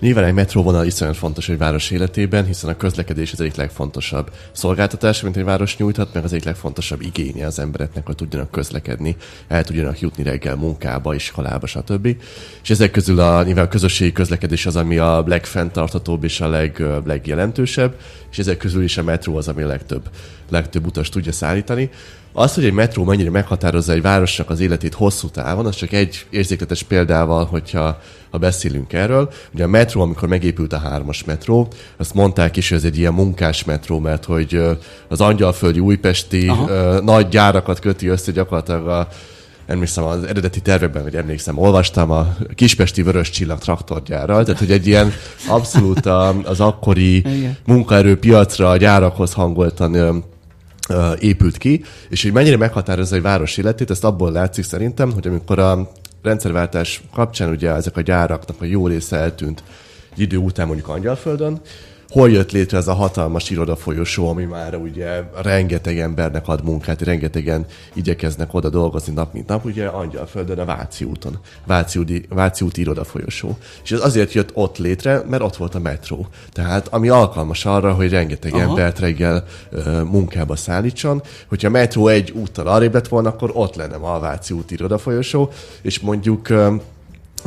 Nyilván egy metróvonal iszonyat fontos egy város életében, hiszen a közlekedés az egyik legfontosabb szolgáltatás, mint egy város nyújthat, meg az egyik legfontosabb igénye az embereknek, hogy tudjanak közlekedni, el tudjanak jutni reggel munkába, iskolába, stb. És ezek közül a, nyilván a közösségi közlekedés az, ami a legfenntarthatóbb és a leg, legjelentősebb, és ezek közül is a metró az, ami a legtöbb, legtöbb utas tudja szállítani. Az, hogy egy metró mennyire meghatározza egy városnak az életét hosszú távon, az csak egy érzékletes példával, hogyha ha beszélünk erről. Ugye a metró, amikor megépült a hármas metró, azt mondták is, hogy ez egy ilyen munkás metró, mert hogy az angyalföldi újpesti ö, nagy gyárakat köti össze gyakorlatilag a emlékszem az eredeti tervekben, vagy emlékszem, olvastam a Kispesti Vörös Csillag traktorgyárral, tehát hogy egy ilyen abszolút az akkori munkaerőpiacra, a gyárakhoz hangoltan épült ki, és hogy mennyire meghatározza egy város életét, ezt abból látszik szerintem, hogy amikor a rendszerváltás kapcsán ugye ezek a gyáraknak a jó része eltűnt egy idő után mondjuk Angyalföldön, hol jött létre ez a hatalmas irodafolyosó, ami már ugye rengeteg embernek ad munkát, rengetegen igyekeznek oda dolgozni nap mint nap, ugye Angyalföldön a Váci úton, Váci, úti, Váci úti irodafolyosó. És ez azért jött ott létre, mert ott volt a metró. Tehát ami alkalmas arra, hogy rengeteg Aha. Embert reggel ö, munkába szállítson. Hogyha a metró egy úttal arrébb lett volna, akkor ott lenne ma a Váci úti irodafolyosó, és mondjuk ö,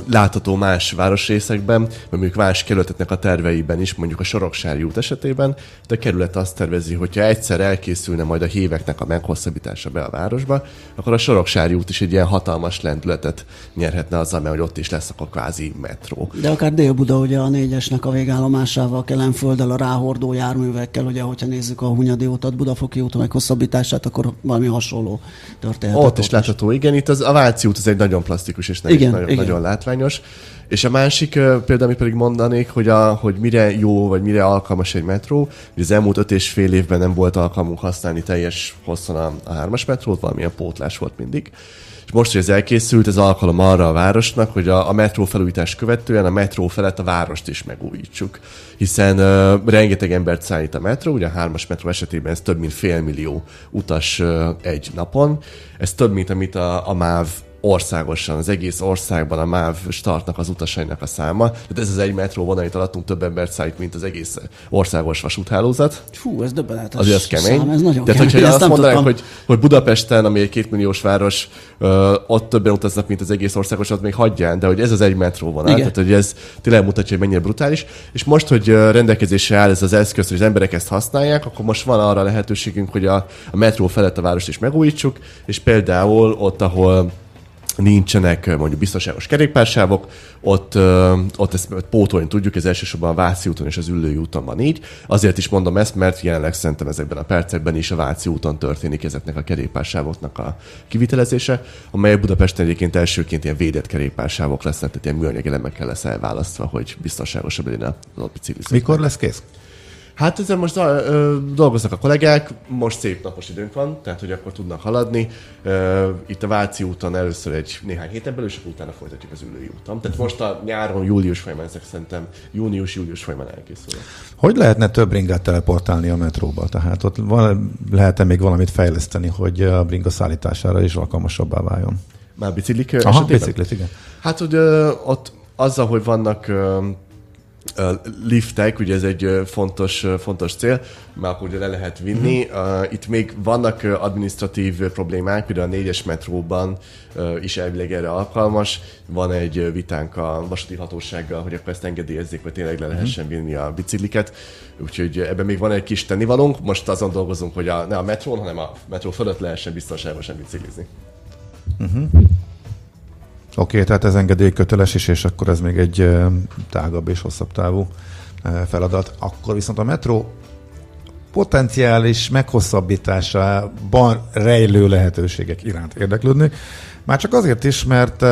látható más városrészekben, vagy mondjuk más kerületeknek a terveiben is, mondjuk a Soroksári út esetében, de a kerület azt tervezi, hogyha egyszer elkészülne majd a híveknek a meghosszabbítása be a városba, akkor a Soroksári út is egy ilyen hatalmas lendületet nyerhetne azzal, mert hogy ott is lesz akkor kvázi metró. De akár Dél-Buda ugye a négyesnek a végállomásával, Kelenfölddel, a ráhordó járművekkel, ugye, hogyha nézzük a Hunyadi utat, Budafoki út meghosszabbítását, akkor valami hasonló történhet. Ott is látható, igen, itt az, a Váci út az egy nagyon plastikus és Igen, igen, nagyon, igen. nagyon látványos. És a másik példa, amit pedig mondanék, hogy, a, hogy mire jó, vagy mire alkalmas egy metró, hogy az elmúlt öt és fél évben nem volt alkalmunk használni teljes hosszan a, a hármas metrót, valamilyen pótlás volt mindig. És most, hogy ez elkészült, ez alkalom arra a városnak, hogy a, a metró felújítás követően a metró felett a várost is megújítsuk. Hiszen uh, rengeteg embert szállít a metró, ugye a hármas metró esetében ez több mint fél millió utas uh, egy napon. Ez több, mint amit a, a MÁV országosan, az egész országban a MÁV startnak az utasainak a száma. Tehát ez az egy metró vonalait alattunk több embert szállít, mint az egész országos vasúthálózat. Fú, ez döbbenetes. Azért az kemény. Szám, ez nagyon Tehát, kemény. hogyha Ezt azt mondanánk, tudtam. hogy, hogy Budapesten, ami egy kétmilliós város, ö, ott többen utaznak, mint az egész országos, az még hagyján, de hogy ez az egy metró vonal, tehát hogy ez tényleg mutatja, hogy mennyire brutális. És most, hogy rendelkezésre áll ez az eszköz, hogy az emberek ezt használják, akkor most van arra lehetőségünk, hogy a, a metró felett a várost is megújítsuk, és például ott, ahol nincsenek ö, mondjuk biztonságos kerékpársávok, ott, ö, ott ezt pótolni tudjuk, ez elsősorban a Váci úton és az Üllői úton van így. Azért is mondom ezt, mert jelenleg szerintem ezekben a percekben is a Váci úton történik ezeknek a kerékpársávoknak a kivitelezése, amelyek Budapesten egyébként elsőként ilyen védett kerékpársávok lesznek, tehát ilyen műanyag elemekkel lesz elválasztva, hogy biztonságosabb legyen a biciklizés. Mikor lesz kész? Hát ezen most ö, dolgoznak a kollégák, most szép napos időnk van, tehát hogy akkor tudnak haladni. Ö, itt a Váci úton először egy néhány héten belül, és utána folytatjuk az ülői úton. Tehát most a nyáron, július folyamán ezek szerintem június-július folyamán elkészülnek. Hogy lehetne több bringát teleportálni a metróba? Tehát ott van, lehet-e még valamit fejleszteni, hogy a bringa szállítására is alkalmasabbá váljon? Már biciklik Aha, esetében? biciklit, igen. Hát, hogy ö, ott azzal, hogy vannak ö, liftek, ugye ez egy fontos, fontos cél, mert akkor ugye le lehet vinni. Mhm. Uh, itt még vannak administratív problémák, például a négyes metróban is elvileg erre alkalmas. Van egy vitánk a vasúti hatósággal, hogy akkor ezt engedélyezzék, hogy tényleg le lehessen Mhm. vinni a bicikliket. Úgyhogy ebben még van egy kis tennivalónk. Most azon dolgozunk, hogy a, ne a metrón, hanem a metró fölött lehessen biztonságosan biciklizni. Oké, tehát ez engedélyköteles is, és akkor ez még egy tágabb és hosszabb távú feladat. Akkor viszont a metró potenciális meghosszabbításában rejlő lehetőségek iránt érdeklődni. Már csak azért is, mert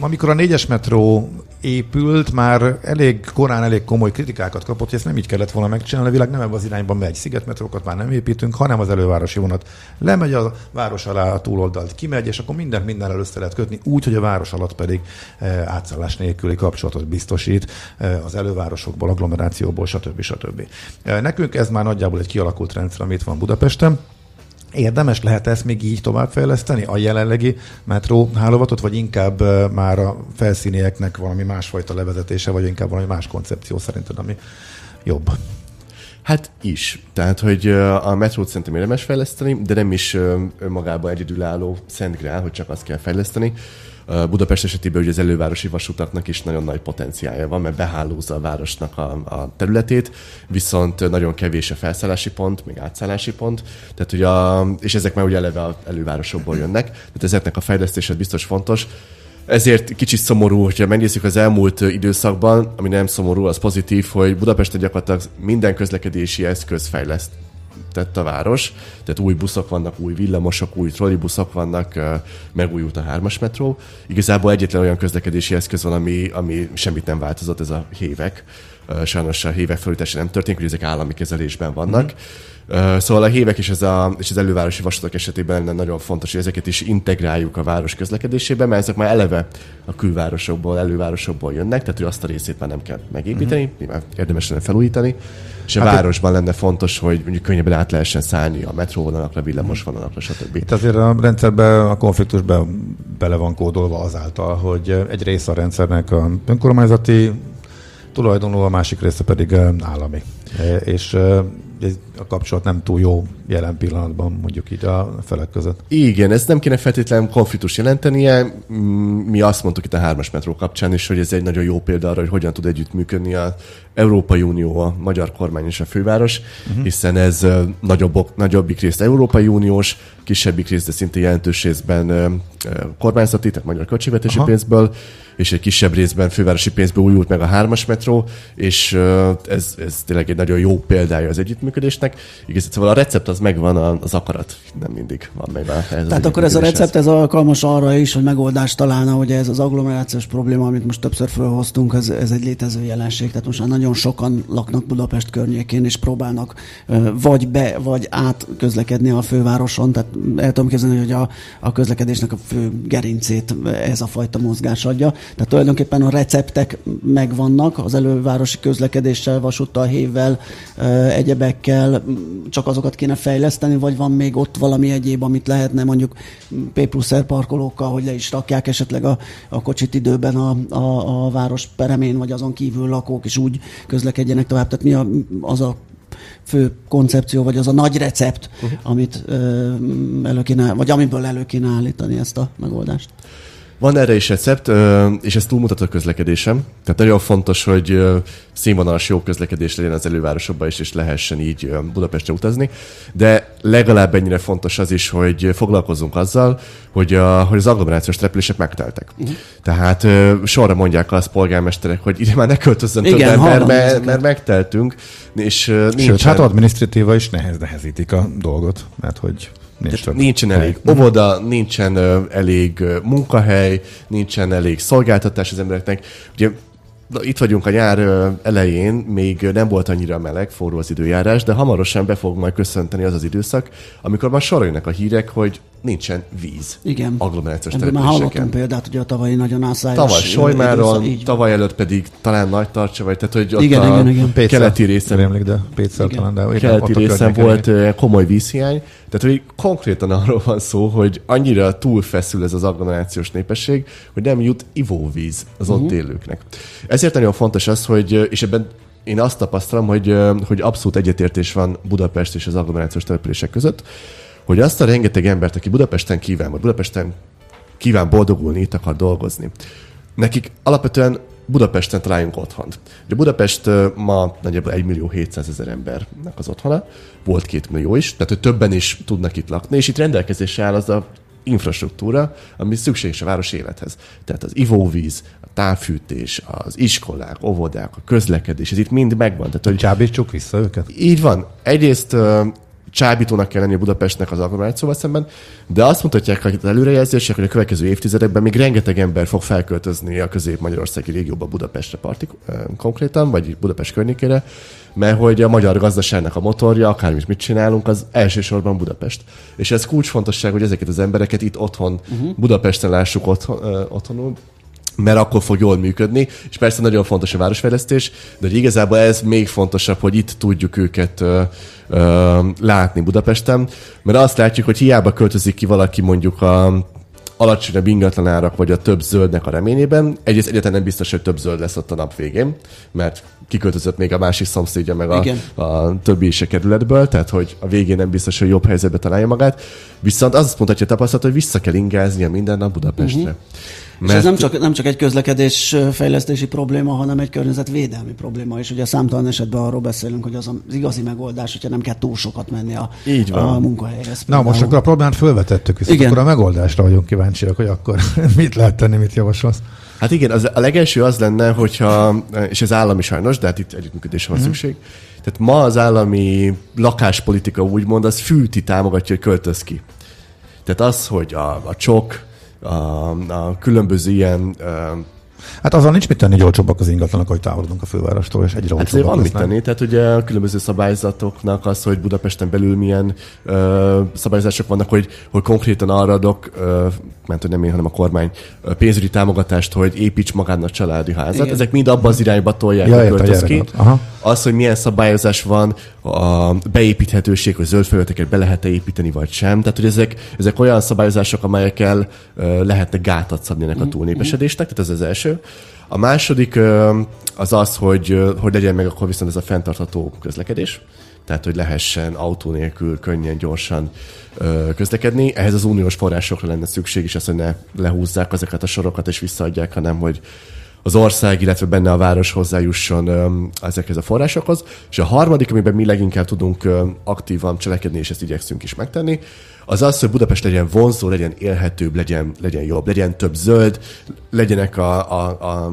amikor a négyes metró épült, már elég korán elég komoly kritikákat kapott, hogy ezt nem így kellett volna megcsinálni, a világ nem ebben az irányban megy. Szigetmetrókat már nem építünk, hanem az elővárosi vonat lemegy a város alá a túloldalt, kimegy, és akkor mindent mindennel össze lehet kötni, úgy, hogy a város alatt pedig e, átszállás nélküli kapcsolatot biztosít e, az elővárosokból, agglomerációból, stb. stb. E, nekünk ez már nagyjából egy kialakult rendszer, amit van Budapesten. Érdemes lehet ezt még így továbbfejleszteni, a jelenlegi metró hálózatot, vagy inkább már a felszínieknek valami másfajta levezetése, vagy inkább valami más koncepció szerinted, ami jobb? Hát is. Tehát, hogy a metrót szerintem érdemes fejleszteni, de nem is ö, önmagában egyedülálló szent grál, hogy csak azt kell fejleszteni. Budapest esetében ugye az elővárosi vasutaknak is nagyon nagy potenciálja van, mert behálózza a városnak a, a területét, viszont nagyon kevés a felszállási pont, még átszállási pont, tehát, hogy a, és ezek már ugye eleve az elővárosokból jönnek, tehát ezeknek a fejlesztése biztos fontos. Ezért kicsit szomorú, hogyha megnézzük az elmúlt időszakban, ami nem szomorú, az pozitív, hogy Budapesten gyakorlatilag minden közlekedési eszköz fejleszt tett a város, tehát új buszok vannak, új villamosok, új trollibuszok vannak, megújult a hármas metró. Igazából egyetlen olyan közlekedési eszköz van, ami, ami semmit nem változott, ez a hévek. Sajnos a hévek felújítása nem történik, hogy ezek állami kezelésben vannak. Mm. Szóval a hévek és, ez a, és az elővárosi vasutak esetében lenne nagyon fontos, hogy ezeket is integráljuk a város közlekedésébe, mert ezek már eleve a külvárosokból, elővárosokból jönnek, tehát hogy azt a részét már nem kell megépíteni, mm. nyilván érdemes lenne felújítani, és a Hát városban lenne fontos, hogy mondjuk könnyebben át lehessen szállni a metróvonalakra, villamos vonalakra, stb. Itt azért a rendszerben, a konfliktusban bele van kódolva azáltal, hogy egy része a rendszernek a önkormányzati tulajdonló, a másik része pedig állami. És a kapcsolat nem túl jó jelen pillanatban, mondjuk így a felek között. Igen, ez nem kéne feltétlenül konfliktus jelentenie. Mi azt mondtuk itt a hármas metró kapcsán is, hogy ez egy nagyon jó példa arra, hogy hogyan tud együttműködni az Európai Unió, a magyar kormány és a főváros, uh-huh. hiszen ez nagyobb, nagyobbik részt Európai Uniós, kisebbik részt, de szinte jelentős részben kormányzati, tehát magyar költségvetési Aha. pénzből, és egy kisebb részben fővárosi pénzből újult meg a hármas metró, és ez, ez tényleg egy nagyon jó példája az együttműködésnek. Igaz, szóval a recept az megvan, az akarat nem mindig van meg. Ez Tehát akkor ez a recept ez alkalmas arra is, hogy megoldást találna, hogy ez az agglomerációs probléma, amit most többször felhoztunk, ez, ez egy létező jelenség. Tehát most már nagyon sokan laknak Budapest környékén, és próbálnak vagy be, vagy át közlekedni a fővároson. Tehát el tudom képzelni, hogy a, a közlekedésnek a fő gerincét ez a fajta mozgás adja. Tehát tulajdonképpen a receptek megvannak az elővárosi közlekedéssel, vasúttal, hévvel, ö, m, csak azokat kéne fejleszteni, vagy van még ott valami egyéb, amit lehetne mondjuk P plusz parkolókkal, hogy le is rakják esetleg a, a kocsit időben a, a, a város peremén, vagy azon kívül lakók is úgy közlekedjenek tovább. Tehát mi a, az a fő koncepció, vagy az a nagy recept, uh-huh. amit ö, elő kéne, vagy amiből elő kéne állítani ezt a megoldást. Van erre is recept, és ez túlmutat a közlekedésem. Tehát nagyon fontos, hogy színvonalas jó közlekedés legyen az elővárosokban is, és lehessen így Budapestre utazni. De legalább ennyire fontos az is, hogy foglalkozzunk azzal, hogy, a, hogy az agglomerációs települések megteltek. Uh-huh. Tehát sorra mondják azt polgármesterek, hogy ide már ne költözzön több Igen, ember, hallom mert, mert megteltünk, és ö, Sőt, nincsen- hát adminisztratíva is nehez, nehezítik a dolgot, mert hogy nincs. Nincsen hely. elég óvoda, nincsen ö, elég ö, munkahely, nincsen elég szolgáltatás az embereknek. Ugye itt vagyunk a nyár ö, elején, még nem volt annyira meleg, forró az időjárás, de hamarosan be fog majd köszönteni az az időszak, amikor már soroljanak a hírek, hogy nincsen víz. Igen. Agglomerációs Ebből már hallottunk példát, ugye a tavalyi nagyon ászályos. Tavaly Solymáron, tavaly előtt pedig talán nagy tartsa, vagy tehát, hogy ott Igen, a igen, igen. Pécsel. keleti részen emlék, de Pécsel Igen. talán, de igen, keleti részen volt ö, komoly vízhiány, tehát hogy konkrétan arról van szó, hogy annyira túlfeszül ez az agglomerációs népesség, hogy nem jut ivóvíz az ott Mhm. élőknek. Ezért nagyon fontos az, hogy, és ebben én azt tapasztalom, hogy, hogy abszolút egyetértés van Budapest és az agglomerációs települések között, hogy azt a rengeteg embert, aki Budapesten kíván, vagy Budapesten kíván boldogulni, itt akar dolgozni, nekik alapvetően Budapesten találjunk otthont. Ugye Budapest ma nagyjából 1 millió 700 ezer embernek az otthona, volt 2 millió is, tehát hogy többen is tudnak itt lakni, és itt rendelkezésre áll az a infrastruktúra, ami szükséges a város élethez. Tehát az ivóvíz, a távfűtés, az iskolák, óvodák, a közlekedés, ez itt mind megvan. Tehát, hogy Csábítsuk vissza őket. így van. Egyrészt csábítónak kell lennie Budapestnek az agglomerációval szemben, de azt mutatják hogy az előrejelzések, hogy a következő évtizedekben még rengeteg ember fog felköltözni a közép-magyarországi régióba Budapestre partik, ö, konkrétan, vagy Budapest környékére, mert hogy a magyar gazdaságnak a motorja, akármit mit csinálunk, az elsősorban Budapest. És ez kulcsfontosság, hogy ezeket az embereket itt otthon, uh-huh. Budapesten lássuk otthon, ö, otthonul, mert akkor fog jól működni, és persze nagyon fontos a városfejlesztés, de hogy igazából ez még fontosabb, hogy itt tudjuk őket ö, ö, látni Budapesten, mert azt látjuk, hogy hiába költözik ki valaki mondjuk a alacsonyabb ingatlanárak, vagy a több zöldnek a reményében. Egyrészt egyáltalán nem biztos, hogy több zöld lesz ott a nap végén, mert kiköltözött még a másik szomszédja, meg a, Igen. a többi is a kerületből, tehát hogy a végén nem biztos, hogy jobb helyzetbe találja magát. Viszont az azt mondhatja a tapasztalat, hogy vissza kell ingáznia minden nap Budapestre. Uh-huh. És ez nem csak, nem csak egy közlekedés fejlesztési probléma, hanem egy környezetvédelmi probléma, és ugye számtalan esetben arról beszélünk, hogy az az igazi megoldás, hogyha nem kell túl sokat menni a, Így van. a munkahelyhez. Na, most akkor a problémát fölvetettük, viszont Igen. akkor a megoldásra vagyunk kíváncsiak, hogy akkor mit lehet tenni, mit javasolsz. Hát igen, az, a legelső az lenne, hogyha, és ez állami sajnos, de hát itt együttműködésre van Mhm. szükség. Tehát ma az állami lakáspolitika úgymond, az fűti támogatja, hogy költöz ki. Tehát az, hogy a, a csok, a, a különböző ilyen Hát azzal nincs mit tenni, hogy olcsóbbak az ingatlanok, hogy távolodunk a fővárostól, és egyre Hát olcsóbbak van mit tenni, tehát ugye a különböző szabályzatoknak az, hogy Budapesten belül milyen ö, szabályzások vannak, hogy, hogy konkrétan arra adok, ö, mert hogy nem én, hanem a kormány, ö, pénzügyi támogatást, hogy építs magának családi házat. Igen. Ezek mind abban az irányba tolják, Ja, erre ki. Aha. Az, hogy milyen szabályozás van, a beépíthetőség, hogy zöld felületeket be lehet-e építeni, vagy sem. Tehát, hogy ezek, ezek olyan szabályozások, amelyekkel ö, lehetne gátat szabni ennek a túlnépesedésnek, tehát ez az első. A második az az, hogy, hogy legyen meg akkor viszont ez a fenntartható közlekedés, tehát hogy lehessen autó nélkül könnyen, gyorsan közlekedni. Ehhez az uniós forrásokra lenne szükség, és azt, hogy ne lehúzzák ezeket a sorokat és visszaadják, hanem hogy az ország, illetve benne a város hozzájusson ezekhez a forrásokhoz. És a harmadik, amiben mi leginkább tudunk aktívan cselekedni, és ezt igyekszünk is megtenni, az az, hogy Budapest legyen vonzó, legyen élhetőbb, legyen, legyen jobb, legyen több zöld, legyenek a, a, a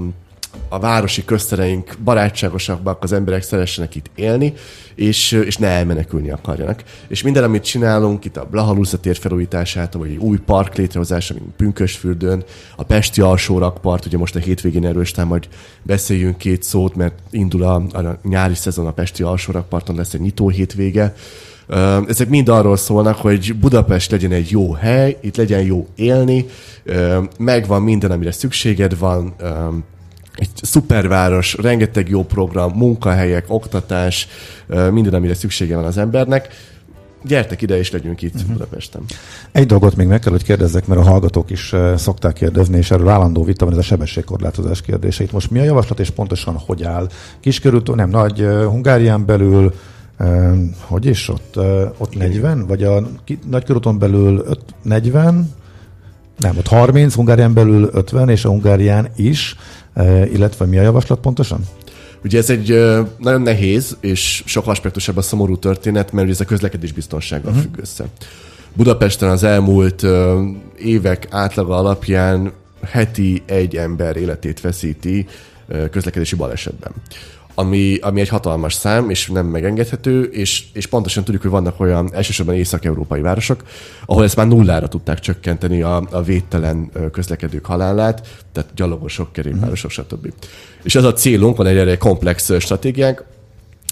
a városi köztereink barátságosabbak, az emberek szeressenek itt élni, és, és ne elmenekülni akarjanak. És minden, amit csinálunk, itt a Blahalúza tér felújítását, vagy egy új park létrehozása, mint Pünkösfürdőn, a Pesti alsó rakpart, ugye most a hétvégén erőstán majd beszéljünk két szót, mert indul a, a nyári szezon a Pesti alsó rakparton, lesz egy nyitó hétvége, Ezek mind arról szólnak, hogy Budapest legyen egy jó hely, itt legyen jó élni, megvan minden, amire szükséged van, egy szuperváros, rengeteg jó program, munkahelyek, oktatás, minden, amire szüksége van az embernek. Gyertek ide, és legyünk itt uh-huh. Budapesten. Egy dolgot még meg kell, hogy kérdezzek, mert a hallgatók is szokták kérdezni, és erről állandó vita van, ez a sebességkorlátozás kérdése. Itt most mi a javaslat, és pontosan hogy áll? Kiskörút, nem nagy, Hungárián belül, hogy is ott, ott 40, vagy a nagykörúton belül öt, 40, nem, ott 30, Hungárián belül 50, és a Hungárián is, illetve mi a javaslat pontosan? Ugye ez egy nagyon nehéz és sok aspektusában szomorú történet, mert ez a közlekedés biztonsággal uh-huh. függ össze. Budapesten az elmúlt évek átlaga alapján heti egy ember életét veszíti közlekedési balesetben. Ami, ami egy hatalmas szám, és nem megengedhető, és, és pontosan tudjuk, hogy vannak olyan elsősorban észak-európai városok, ahol ezt már nullára tudták csökkenteni a, a védtelen közlekedők halálát, tehát gyalogosok, kerékpárosok, stb. És ez a célunk, van egy erre komplex stratégiánk,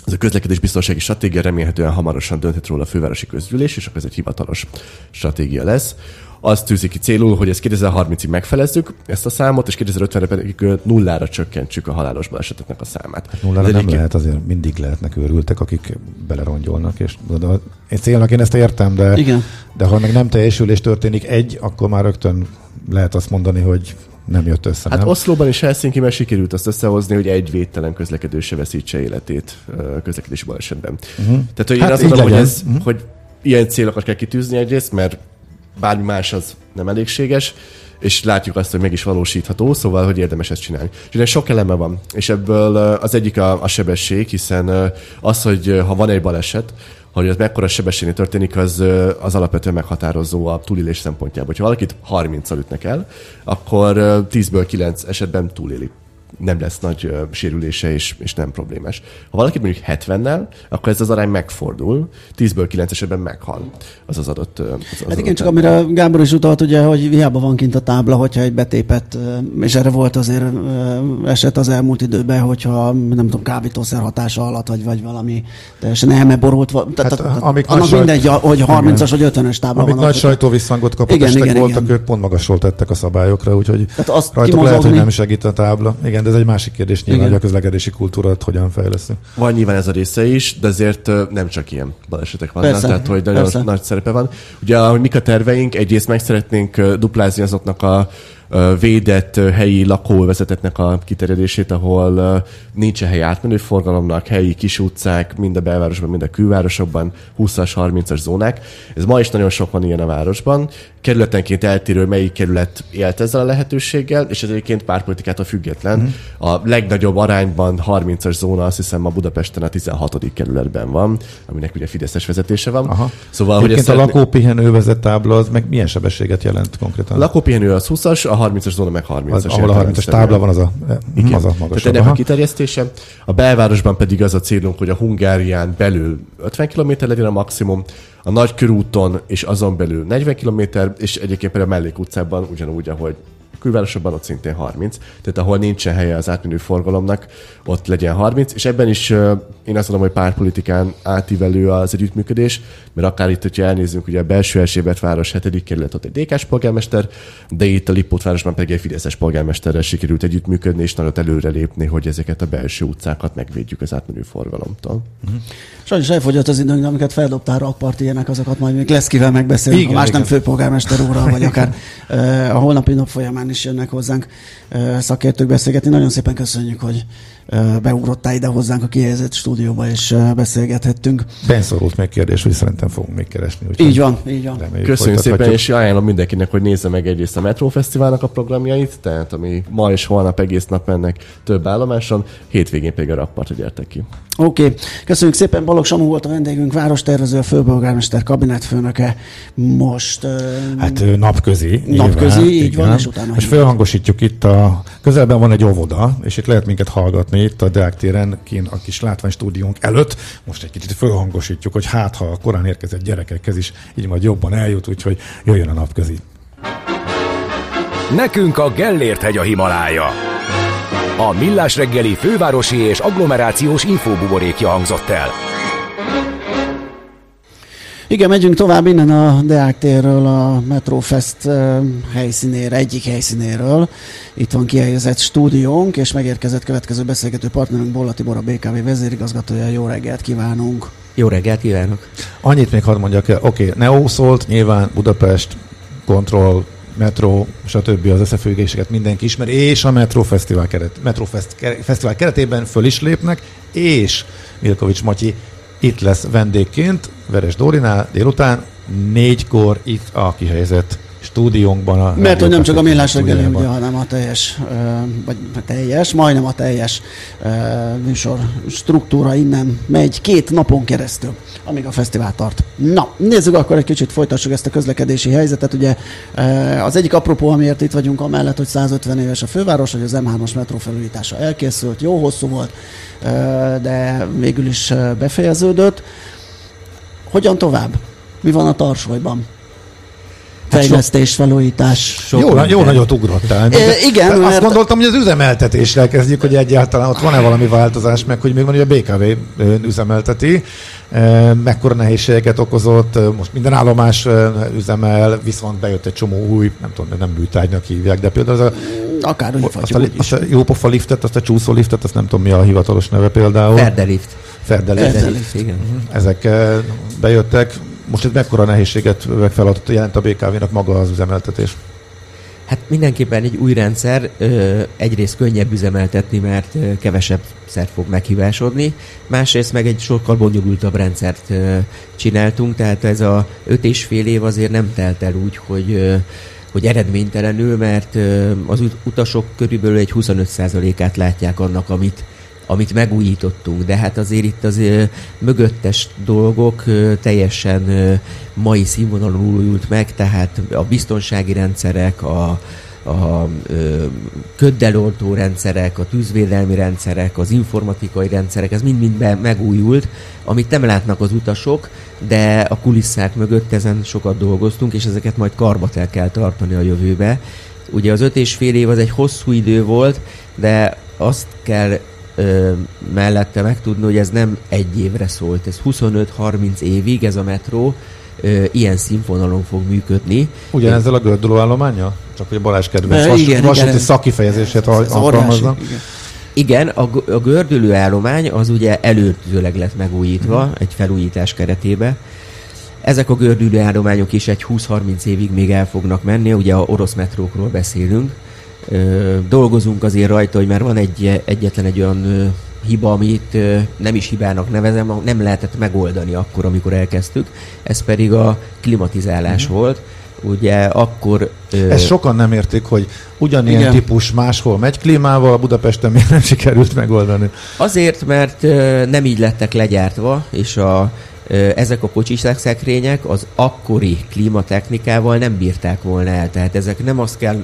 Ez a közlekedés biztonsági stratégia remélhetően hamarosan dönthet róla a fővárosi közgyűlés, és akkor ez egy hivatalos stratégia lesz. Azt tűzi ki célul, hogy ezt 2030-ig megfelezzük ezt a számot, és 2050-re pedig nullára csökkentsük a halálos baleseteknek a számát. Nullára Ez nem egyébként- lehet, azért mindig lehetnek őrültek, akik belerongyolnak, és de én célnak én ezt értem, de, Igen. de ha meg nem teljesülés történik egy, akkor már rögtön lehet azt mondani, hogy nem jött össze, Hát nem? Oszlóban és Helsinki-ben sikerült azt összehozni, hogy egy védtelen közlekedő se veszítse életét közlekedési balesetben. Uh-huh. Tehát, hogy én Hát azt mondom, hogy, ez, uh-huh. hogy ilyen célokat kell kitűzni egyrészt, mert bármi más az nem elégséges, és látjuk azt, hogy meg is valósítható, szóval, hogy érdemes ezt csinálni. És ennek sok eleme van, és ebből az egyik a, a sebesség, hiszen az, hogy ha van egy baleset, hogy az mekkora sebességnél történik, az, az alapvetően meghatározó a túlélés szempontjából. Ha valakit 30-al ütnek el, akkor ö, 10-ből 9 esetben túléli nem lesz nagy ö, sérülése, és, és nem problémás. Ha valaki mondjuk 70-nel, akkor ez az arány megfordul, 10-ből 9 esetben meghal az az adott. Az, az Hát igen, adott csak ember. amire Gábor is utalt, ugye, hogy hiába van kint a tábla, hogyha egy betépet, és erre volt azért eset az elmúlt időben, hogyha nem tudom, kábítószer hatása alatt, vagy, vagy valami teljesen elmeborult, tehát, Hát, tehát, amik annak mindegy, hogy 30-as vagy 50-es tábla Amik van. nagy ott. sajtóvisszangot kapott Igen, igen, voltak, igen. ők pont magasról tettek a szabályokra, úgyhogy Tehát azt rajtuk lehet, hogy nem segít a tábla. Igen, de ez egy másik kérdés nyilván, Igen. hogy a közlekedési kultúrát hogyan fejleszünk. Van nyilván ez a része is, de azért nem csak ilyen balesetek vannak, Persze, tehát hogy nagyon persze. nagy szerepe van. Ugye, ahogy mik a terveink, egyrészt meg szeretnénk duplázni azoknak a védett helyi lakóvezetetnek a kiterjedését, ahol ö, nincsen helyi átmenő forgalomnak, helyi kis utcák, mind a belvárosban, mind a külvárosokban, 20-as, 30-as zónák. Ez ma is nagyon sok van ilyen a városban. Kerületenként eltérő, melyik kerület élt ezzel a lehetőséggel, és ez egyébként pártpolitikától független. Mm. A legnagyobb arányban 30-as zóna azt hiszem ma Budapesten a 16. kerületben van, aminek ugye Fideszes vezetése van. Aha. Szóval, hogy Egyébként ezt a szeretné- lakópihenő vezet tábla, az meg milyen sebességet jelent konkrétan? a lakópihenő az 20-as, a 30-as zóna meg 30-as. az, ahol a 30-as értelemszerűen. tábla van, az a, Igen. az a Tehát magasabb. ennek a kiterjesztése. A belvárosban pedig az a célunk, hogy a Hungárián belül 50 km legyen a maximum, a nagy körúton és azon belül 40 km, és egyébként például a mellékutcában ugyanúgy, ahogy külvárosokban ott szintén 30. Tehát ahol nincsen helye az átmenő forgalomnak, ott legyen 30. És ebben is én azt mondom, hogy pártpolitikán átívelő az együttműködés, mert akár itt, hogyha elnézzünk, ugye a belső Erzsébet város 7. kerület, ott egy DK-s polgármester, de itt a Lipót városban pedig egy Fideszes polgármesterrel sikerült együttműködni, és nagyot előrelépni, hogy ezeket a belső utcákat megvédjük az átmenő forgalomtól. Sajnos elfogyott az időnk, amiket feldobtál rakpart ilyenek, azokat majd még Leszkivel megbeszélünk, Igen, ha más nem igen. főpolgármester úrral, vagy akár a holnapi nap folyamán is jönnek hozzánk szakértők beszélgetni. Nagyon szépen köszönjük, hogy beugrottál ide hozzánk a kihelyezett stúdióba, és beszélgethettünk. Benszorult még kérdés, hogy szerintem fogunk még keresni. Így van, így van. reméljük, Köszönjük szépen, és ajánlom mindenkinek, hogy nézze meg egyrészt a Metro Fesztiválnak a programjait, tehát ami ma és holnap egész nap mennek több állomáson, hétvégén pedig a rakpartra gyertek ki. Oké, okay. köszönjük szépen. Balogh Samu volt a vendégünk, várostervező, a főpolgármester kabinetfőnöke. Most uh, Hát napközi. Napközi, nyilván, így van, és utána És felhangosítjuk itt a... Közelben van egy óvoda, és itt lehet minket hallgatni itt a Deák téren, kín a kis látványstúdiónk előtt. Most egy kicsit felhangosítjuk, hogy hát ha a korán érkezett gyerekekhez is így majd jobban eljut, úgyhogy jöjjön a napközi. Nekünk a Gellért hegy a Himalája. A Millás reggeli fővárosi és agglomerációs infóbuborékja hangzott el. Igen, megyünk tovább innen a Deák térről, a Metrofest helyszínére, egyik helyszínéről. Itt van kihelyezett stúdiónk, és megérkezett következő beszélgető partnerünk Bolla Tibor, a BKV vezérigazgatója. Jó reggelt kívánunk! Jó reggelt kívánok! Annyit még hadd mondjak el, oké, Neo szólt, nyilván Budapest, Control, Metro, stb. az összefüggéseket mindenki ismer, és a Metro Fesztivál, keret, Metro Fesztivál keretében föl is lépnek, és Milkovics Matyi itt lesz vendégként, Veres Dórinál délután, négykor itt a kihelyezett stúdiónkban. A Mert hogy nem csak a millás reggeli, ugye, hanem a teljes, vagy a teljes, majdnem a teljes műsor struktúra innen megy két napon keresztül, amíg a fesztivál tart. Na, nézzük akkor egy kicsit, folytassuk ezt a közlekedési helyzetet. Ugye az egyik apropó, amiért itt vagyunk, amellett, hogy 150 éves a főváros, hogy az M3-as metró felújítása elkészült, jó hosszú volt, de végül is befejeződött. Hogyan tovább? Mi van a tarsolyban? Fejlesztés, felújítás. Jó, na- jó nagyot ugrottál. E, igen, Tehát Azt mert- gondoltam, hogy az üzemeltetéssel kezdjük, hogy egyáltalán ott van-e valami változás, meg hogy még van, hogy a BKV üzemelteti, mekkora nehézségeket okozott, most minden állomás üzemel, viszont bejött egy csomó új, nem tudom, nem műtárgynak hívják, de például az a, Akár úgy azt a, azt a jópofa liftet, azt a csúszó liftet, azt nem tudom mi a hivatalos neve például. Ferdelift. Ferdelift. Ferdelift, igen. Ezek bejöttek. Most ez mekkora nehézséget, meg feladatot jelent a BKV-nak maga az üzemeltetés? Hát mindenképpen egy új rendszer ö, egyrészt könnyebb üzemeltetni, mert ö, kevesebb szer fog meghívásodni, másrészt meg egy sokkal bonyolultabb rendszert ö, csináltunk, tehát ez a öt és fél év azért nem telt el úgy, hogy ö, hogy eredménytelenül, mert az ut- utasok körülbelül egy 25%-át látják annak, amit, amit megújítottunk, de hát azért itt az mögöttes dolgok teljesen mai színvonalon újult meg, tehát a biztonsági rendszerek, a, a ö, rendszerek, a tűzvédelmi rendszerek, az informatikai rendszerek, ez mind-mind megújult, amit nem látnak az utasok, de a kulisszák mögött ezen sokat dolgoztunk, és ezeket majd karbatel kell tartani a jövőbe. Ugye az öt és fél év az egy hosszú idő volt, de azt kell ö, mellette megtudni, hogy ez nem egy évre szólt, ez 25-30 évig ez a metró ö, ilyen színvonalon fog működni. Ugyanezzel a gördülő állománya? Csak hogy a Balázs kedvenc E, vas, igen, vasúti igen. szakifejezését Ez al- alkalmazza. Igen, a, a gördülő állomány az ugye előzőleg lett megújítva Mhm. egy felújítás keretébe. Ezek a gördülő állományok is egy 20-30 évig még el fognak menni, ugye a orosz metrókról beszélünk. Ö, dolgozunk azért rajta, hogy már van egy, egyetlen egy olyan ö, hiba, amit ö, nem is hibának nevezem, nem lehetett megoldani akkor, amikor elkezdtük. Ez pedig a klimatizálás Mhm. volt. Ugye akkor... ö, Ezt sokan nem értik, hogy ugyanilyen Igen. típus máshol megy klímával, a Budapesten miért nem sikerült megoldani. Azért, mert ö, nem így lettek legyártva, és a, ezek a kocsis szekrények az akkori klímatechnikával nem bírták volna el. Tehát ezek nem azt kell,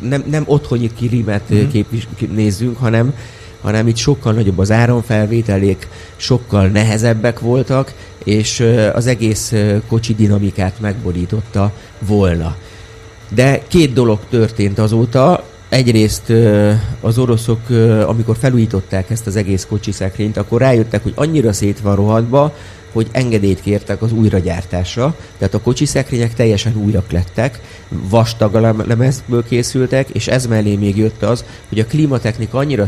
nem, nem otthoni Mhm. mm. képvis, kép- nézzünk, hanem hanem itt sokkal nagyobb az áramfelvételék, sokkal nehezebbek voltak, és az egész kocsi dinamikát megborította volna. De két dolog történt azóta. Egyrészt az oroszok, amikor felújították ezt az egész kocsiszekrényt, akkor rájöttek, hogy annyira szét van rohadva, hogy engedélyt kértek az újragyártásra. Tehát a kocsiszekrények teljesen újak lettek, vastag lem- lemezből készültek, és ez mellé még jött az, hogy a klímatechnika annyira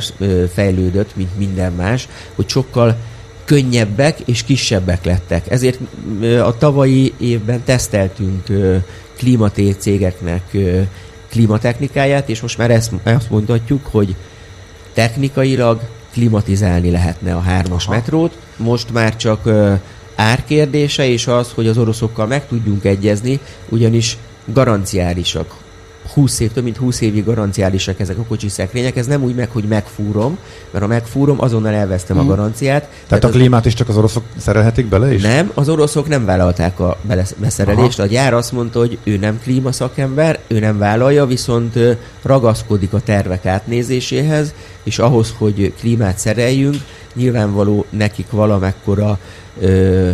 fejlődött, mint minden más, hogy sokkal könnyebbek és kisebbek lettek. Ezért a tavalyi évben teszteltünk ö, klímaté cégeknek klímatechnikáját, és most már ezt, ezt mondhatjuk, hogy technikailag klimatizálni lehetne a hármas metrót. Most már csak árkérdése, és az, hogy az oroszokkal meg tudjunk egyezni, ugyanis garanciálisak. 20 év, több mint 20 évig garanciálisak ezek a kocsi szekrények. Ez nem úgy meg, hogy megfúrom, mert ha megfúrom, azonnal elvesztem Mhm. a garanciát. Tehát a az- klímát is csak az oroszok szerelhetik bele is? nem, az oroszok nem vállalták a beszerelést. A gyár azt mondta, hogy ő nem klímaszakember, ő nem vállalja, viszont ragaszkodik a tervek átnézéséhez, és ahhoz, hogy klímát szereljünk, nyilvánvaló nekik valamekkora ö,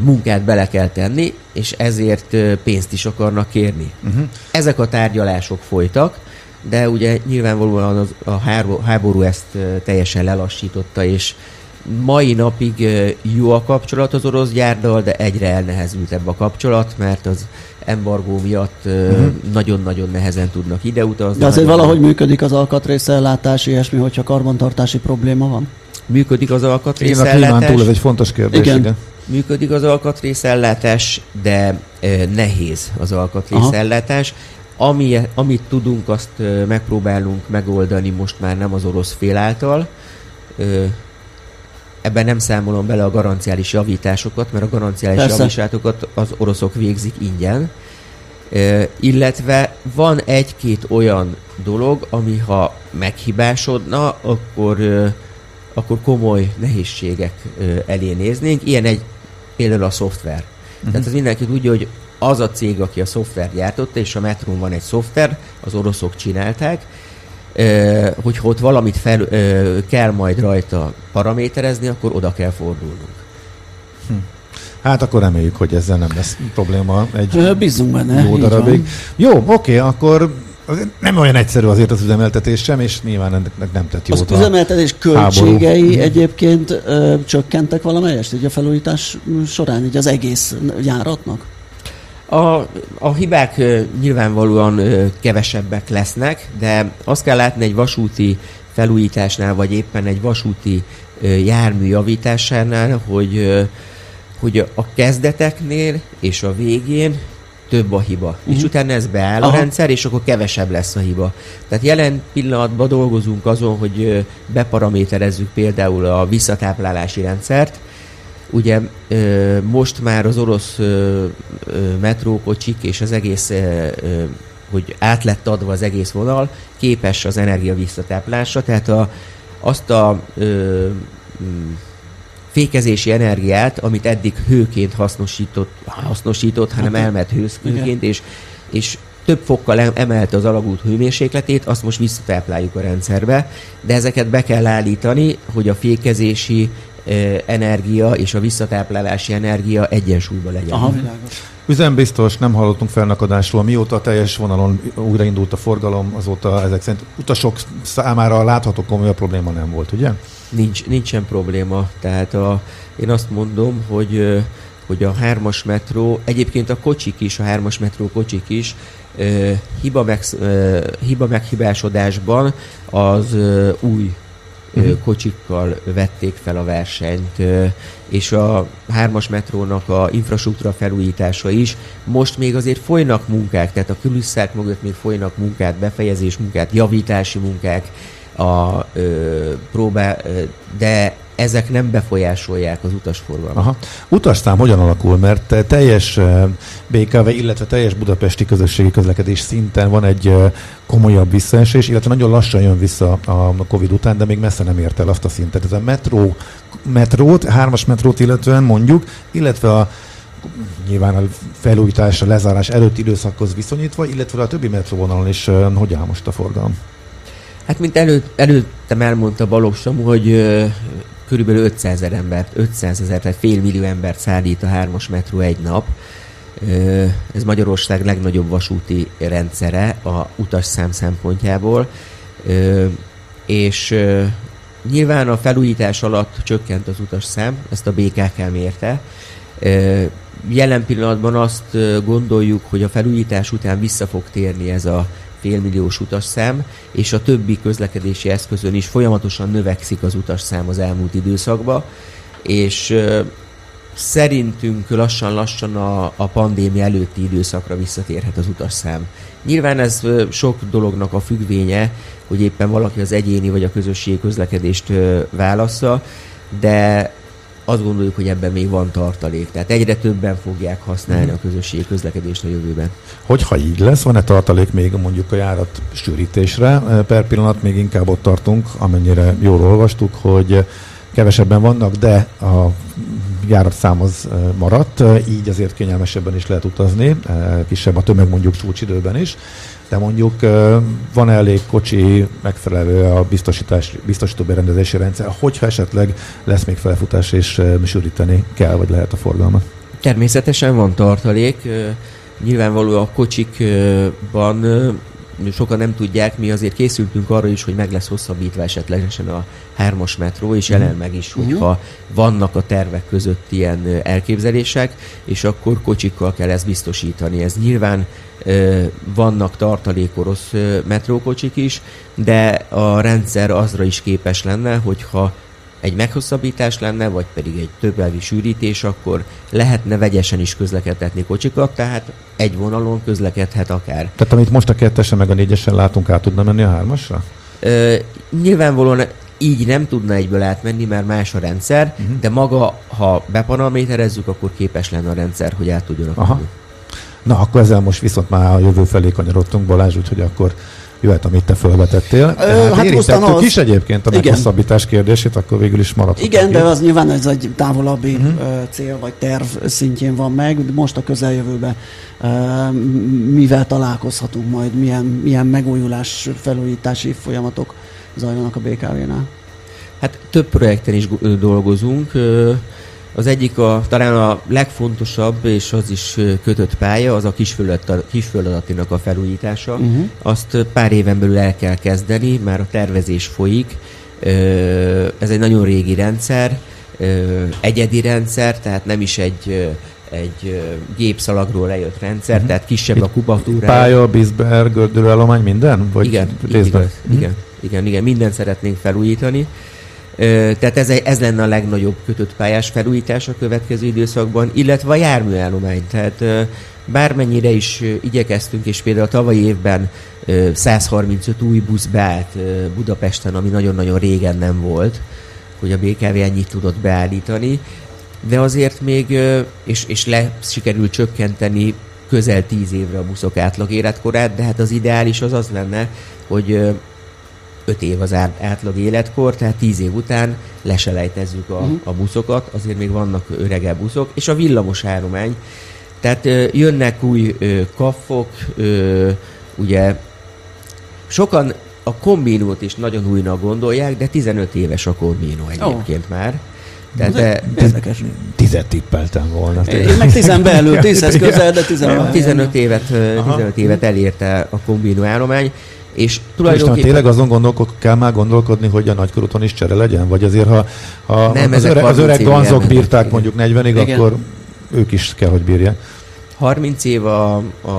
munkát bele kell tenni, és ezért pénzt is akarnak kérni. Uh-huh. Ezek a tárgyalások folytak, de ugye nyilvánvalóan az, a háború, ezt teljesen lelassította, és mai napig jó a kapcsolat az orosz gyárdal, de egyre elnehezültebb a kapcsolat, mert az embargó miatt Mhm. nagyon-nagyon nehezen tudnak ideutazni. De azért valahogy működik az alkatrészellátás, ilyesmi, hogyha karbantartási probléma van? Működik az Én a alkatrészellátás. klímán túl ez egy fontos kérdés. Igen. Igen. Működik az alkatrészellátás, de ö, nehéz az alkatrészellátás. Ami, amit tudunk, azt megpróbálunk megoldani most már nem az orosz fél által. Ebben nem számolom bele a garanciális javításokat, mert a garanciális Persze. javításokat az oroszok végzik ingyen. Illetve van egy-két olyan dolog, ami ha meghibásodna, akkor, ö, akkor komoly nehézségek elé néznénk. Ilyen egy például a szoftver. Uh-huh. Tehát az mindenki tudja, hogy az a cég, aki a szoftvert gyártotta, és a metrón van egy szoftver, az oroszok csinálták, ö, hogyha ott valamit fel, kell majd rajta paraméterezni, akkor oda kell fordulnunk. Hát akkor reméljük, hogy ezzel nem lesz probléma egy Ö, Bízzunk benne. jó darabig. van. Jó, oké, akkor nem olyan egyszerű azért az üzemeltetés sem, és nyilván ennek nem tett jót Az üzemeltetés költségei háború. egyébként ö, csökkentek valamelyest így a felújítás során, így az egész járatnak? A, a hibák ö, nyilvánvalóan ö, kevesebbek lesznek, de azt kell látni egy vasúti felújításnál, vagy éppen egy vasúti ö, jármű javításánál, hogy, ö, hogy a kezdeteknél és a végén több a hiba. Uh-huh. És utána ez beáll a Aha. rendszer, és akkor kevesebb lesz a hiba. Tehát jelen pillanatban dolgozunk azon, hogy beparaméterezzük például a visszatáplálási rendszert, Ugye most már az orosz metrókocsik és az egész, hogy át lett adva az egész vonal, képes az energia visszatáplásra, tehát a, azt a ö, fékezési energiát, amit eddig hőként hasznosított, hasznosított hanem Hát, elment hőként, és, és több fokkal em- emelte az alagút hőmérsékletét, azt most visszatápláljuk a rendszerbe, de ezeket be kell állítani, hogy a fékezési energia és a visszatáplálási energia egyensúlyban legyen. Aha, világos. Üzembiztos, nem hallottunk felnakadásról. Mióta a teljes vonalon újraindult a forgalom, azóta ezek szerint utasok számára látható komoly probléma nem volt, ugye? Nincs, nincsen probléma. Tehát a, én azt mondom, hogy hogy a hármas metró, egyébként a kocsik is, a hármas metró kocsik is ö, hiba, meg, ö, hiba meghibásodásban az ö, új ö, Mhm. kocsikkal vették fel a versenyt, ö, és a hármas metrónak a infrastruktúra felújítása is. Most még azért folynak munkák, tehát a külüsszák mögött még folynak munkát, befejezés munkát, javítási munkák, a ö, próbál, ö, de ezek nem befolyásolják az utasforgalmat. Aha. Utasszám hogyan alakul? Mert eh, teljes eh, BKV, illetve teljes budapesti közösségi közlekedés szinten van egy eh, komolyabb visszaesés, illetve nagyon lassan jön vissza a Covid után, de még messze nem ért el azt a szintet. Ez a metró, metrót, hármas metrót illetően mondjuk, illetve a nyilván a felújítás, a lezárás előtti időszakhoz viszonyítva, illetve a többi metróvonalon is hogy áll most a forgalom? Hát, mint elő, előttem elmondta Balogh Samu, hogy ö, körülbelül 500 ezer embert, 500 ezer, tehát fél millió embert szállít a hármas metró egy nap. Ö, ez Magyarország legnagyobb vasúti rendszere a utasszám szempontjából. Ö, és ö, nyilván a felújítás alatt csökkent az utasszám, ezt a BKK mérte. Ö, Jelen pillanatban azt gondoljuk, hogy a felújítás után vissza fog térni ez a félmilliós utasszám, és a többi közlekedési eszközön is folyamatosan növekszik az utasszám az elmúlt időszakban, és szerintünk lassan-lassan a, a pandémia előtti időszakra visszatérhet az utasszám. Nyilván ez sok dolognak a függvénye, hogy éppen valaki az egyéni vagy a közösségi közlekedést válassza, de azt gondoljuk, hogy ebben még van tartalék. Tehát egyre többen fogják használni a közösségi közlekedést a jövőben. Hogyha így lesz, van-e tartalék még mondjuk a járat sűrítésre? Per pillanat még inkább ott tartunk, amennyire jól olvastuk, hogy kevesebben vannak, de a járatszám az maradt, így azért kényelmesebben is lehet utazni, kisebb a tömeg mondjuk csúcsidőben is, de mondjuk van elég kocsi megfelelő a biztosítás, biztosító berendezési rendszer, hogyha esetleg lesz még felfutás és sűríteni kell, vagy lehet a forgalmat. Természetesen van tartalék. ö, Nyilvánvaló a kocsikban sokan nem tudják, mi azért készültünk arra is, hogy meg lesz hosszabbítva esetlegesen a hármas metró, és jelen meg is, hogyha vannak a tervek között ilyen elképzelések, és akkor kocsikkal kell ezt biztosítani. Ez nyilván vannak tartalékoros ö, metrókocsik is, de a rendszer azra is képes lenne, hogyha egy meghosszabbítás lenne, vagy pedig egy többelvi sűrítés, akkor lehetne vegyesen is közlekedtetni kocsikat, tehát egy vonalon közlekedhet akár. Tehát amit most a kettesen meg a négyesen látunk, át tudna menni a hármasra? Ö, nyilvánvalóan így nem tudna egyből átmenni, mert más a rendszer, uh-huh. de maga, ha beparaméterezzük, akkor képes lenne a rendszer, hogy át tudjon Aha. Na, akkor ezzel most viszont már a jövő felé kanyarodtunk, Balázs, úgyhogy akkor jöhet, amit te felvetettél. Ö, hát hát érintettük az- is egyébként a Igen. meghosszabbítás kérdését, akkor végül is maradt. Igen, de az nyilván ez egy távolabbi uh-huh. cél vagy terv szintjén van meg. Most a közeljövőben uh, mivel találkozhatunk majd, milyen, milyen megújulás, felújítási folyamatok zajlanak a BKV-nál? Hát több projekten is dolgozunk. Az egyik a, talán a legfontosabb, és az is kötött pálya, az a kisföldata- kisföldalatinak a felújítása. Uh-huh. Azt pár éven belül el kell kezdeni, már a tervezés folyik. Ez egy nagyon régi rendszer, egyedi rendszer, tehát nem is egy egy gépszalagról lejött rendszer, Mhm. tehát kisebb a kubatúra. Pálya, Bisberg, gördülőállomány, minden? Vagy igen, részben? igaz, igen, igen, igen, mindent szeretnénk felújítani. Tehát ez, ez lenne a legnagyobb kötött pályás felújítás a következő időszakban, illetve a járműállomány. Tehát bármennyire is igyekeztünk, és például a tavalyi évben ö, 135 új busz beállt Budapesten, ami nagyon-nagyon régen nem volt, hogy a BKV ennyit tudott beállítani, de azért még, és, és le sikerült csökkenteni közel 10 évre a buszok átlag életkorát, de hát az ideális az az lenne, hogy 5 év az át- átlag életkor, tehát 10 év után leselejtezzük a, a buszokat, azért még vannak öregebb buszok, és a villamos állomány. Tehát ö, jönnek új ö, kaffok, ö, ugye sokan a kombinót is nagyon újnak gondolják, de 15 éves a kombinó egyébként oh. már. Tehát de, Érdekes. Tizet tippeltem volna. Én meg tizen belül, tízhez közel, de tizen belül. 15 évet, ö, 15 évet elérte a kombinó állomány, és tulajdonképpen... tényleg azon gondolkod, kell már gondolkodni, hogy a nagykörúton is csere legyen? Vagy azért, ha, ha Nem, az, öreg, az 30 öreg ganzok elmennek, bírták mondjuk 40-ig, Igen. akkor ők is kell, hogy bírják. 30 év a, a,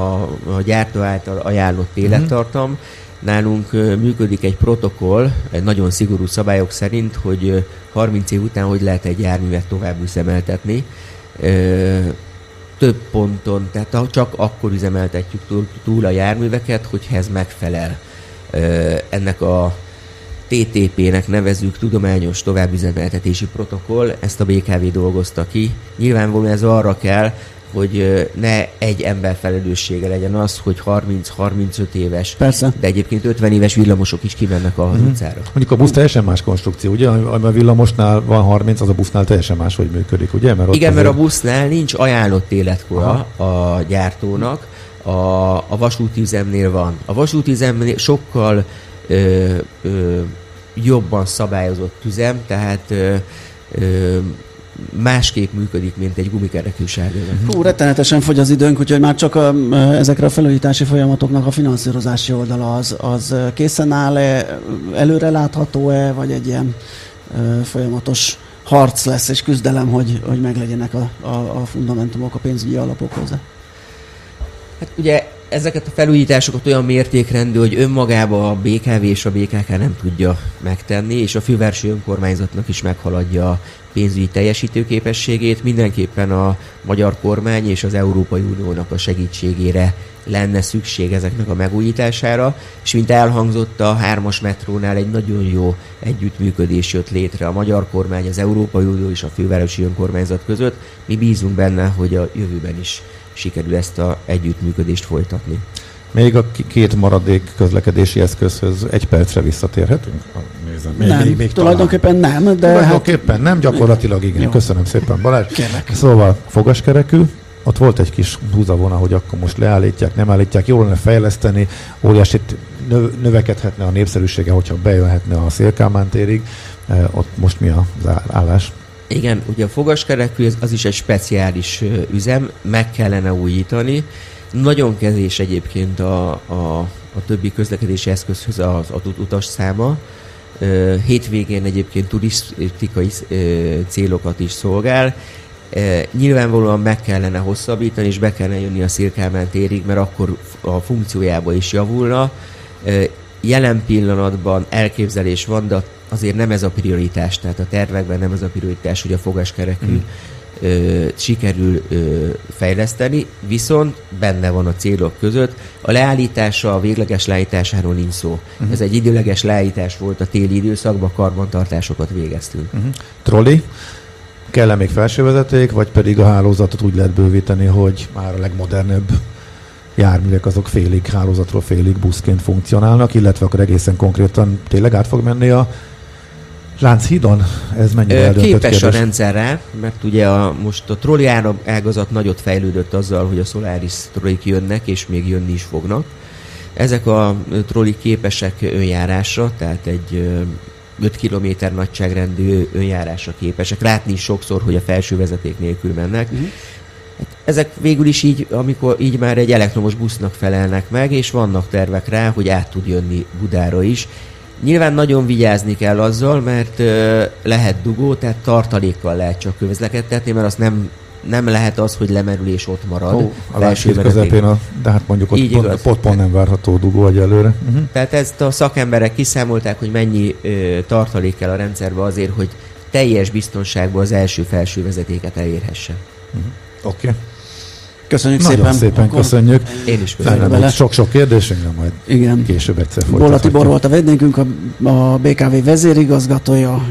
a gyártó által ajánlott élettartam. Nálunk ö, működik egy protokoll, egy nagyon szigorú szabályok szerint, hogy ö, 30 év után hogy lehet egy járművet tovább üzemeltetni. Több ponton, tehát csak akkor üzemeltetjük túl, túl a járműveket, hogyha ez megfelel ennek a TTP-nek nevezük tudományos továbbüzemeltetési protokoll, ezt a BKV dolgozta ki. Nyilvánvalóan ez arra kell, hogy ne egy ember felelőssége legyen az, hogy 30-35 éves, Persze. de egyébként 50 éves villamosok is kimennek az utcára. Mondjuk a busz teljesen más konstrukció, ugye? Ami a villamosnál van 30, az a busznál teljesen más, hogy működik, ugye? Mert ott Igen, mert a busznál nincs ajánlott életkora a gyártónak, a, a vasúti üzemnél van. A vasúti üzemnél sokkal ö, ö, jobban szabályozott üzem, tehát ö, ö, másképp működik, mint egy gumikerekű sárgőben. Hú, rettenetesen fogy az időnk, úgyhogy már csak a, ezekre a felújítási folyamatoknak a finanszírozási oldala az, az készen áll-e, előre látható-e, vagy egy ilyen ö, folyamatos harc lesz és küzdelem, hogy, hogy meglegyenek a, a, a fundamentumok, a pénzügyi alapok hozzá. Hát ugye ezeket a felújításokat olyan mértékrendű, hogy önmagába a BKV és a BKK nem tudja megtenni, és a fővárosi önkormányzatnak is meghaladja a pénzügyi teljesítőképességét. Mindenképpen a magyar kormány és az Európai Uniónak a segítségére lenne szükség ezeknek a megújítására, és mint elhangzott a hármas metrónál egy nagyon jó együttműködés jött létre a magyar kormány, az Európai Unió és a fővárosi önkormányzat között. Mi bízunk benne, hogy a jövőben is sikerül ezt a együttműködést folytatni. Még a két maradék közlekedési eszközhöz egy percre visszatérhetünk? Nézem, még, nem, még, még tulajdonképpen nem, de hát Tulajdonképpen nem, gyakorlatilag igen. Jó. Köszönöm szépen Balázs. Kérlek. Szóval fogaskerekű, ott volt egy kis húzavona, hogy akkor most leállítják, nem állítják, jól lenne fejleszteni, óriásit nö- növekedhetne a népszerűsége, hogyha bejöhetne a Szélkámán térig. Eh, Ott most mi az állás? Igen, ugye a fogaskerekű az, az is egy speciális üzem, meg kellene újítani. Nagyon kezés egyébként a, a, a többi közlekedési eszközhöz az adott utas száma. Hétvégén egyébként turisztikai célokat is szolgál. Nyilvánvalóan meg kellene hosszabbítani, és be kellene jönni a Szirkálmán térig, mert akkor a funkciójába is javulna. Jelen pillanatban elképzelés van, de azért nem ez a prioritás, tehát a tervekben nem ez a prioritás, hogy a fogaskerekű ö, sikerül ö, fejleszteni, viszont benne van a célok között. A leállítása, a végleges leállításáról nincs szó. Uh-huh. Ez egy időleges leállítás volt a téli időszakban, karbantartásokat végeztünk. Uh-huh. Trolli? Kell-e még felsővezeték, vagy pedig a hálózatot úgy lehet bővíteni, hogy már a legmodernebb járművek azok félig hálózatról félig buszként funkcionálnak, illetve akkor egészen konkrétan tényleg át fog menni a Lánchídon? Ez mennyire Képes a kérdés? rendszer rá, mert ugye a, most a trolli ágazat nagyot fejlődött azzal, hogy a Solaris trollik jönnek, és még jönni is fognak. Ezek a trollik képesek önjárásra, tehát egy ö, 5 km nagyságrendű önjárásra képesek. Látni is sokszor, hogy a felső vezeték nélkül mennek. Uh-huh. Ezek végül is így, amikor így már egy elektromos busznak felelnek meg, és vannak tervek rá, hogy át tud jönni Budára is. Nyilván nagyon vigyázni kell azzal, mert ö, lehet dugó, tehát tartalékkal lehet csak közlekedtetni, mert azt nem, nem lehet az, hogy lemerül és ott marad. Ó, a vezeték. közepén, a, de hát mondjuk ott Így pont, igaz. pont, pont nem várható dugó egyelőre. Uh-huh. Tehát ezt a szakemberek kiszámolták, hogy mennyi ö, tartalék kell a rendszerbe azért, hogy teljes biztonságban az első felső vezetéket elérhesse. Oké. Okay. Köszönjük Nagyon szépen. szépen Akkor köszönjük. Én is köszönöm. sok-sok kérdésünk, de majd Igen. később egyszer Bolla folytathatjuk. Tibor volt a vendégünk, a, a BKV vezérigazgatója,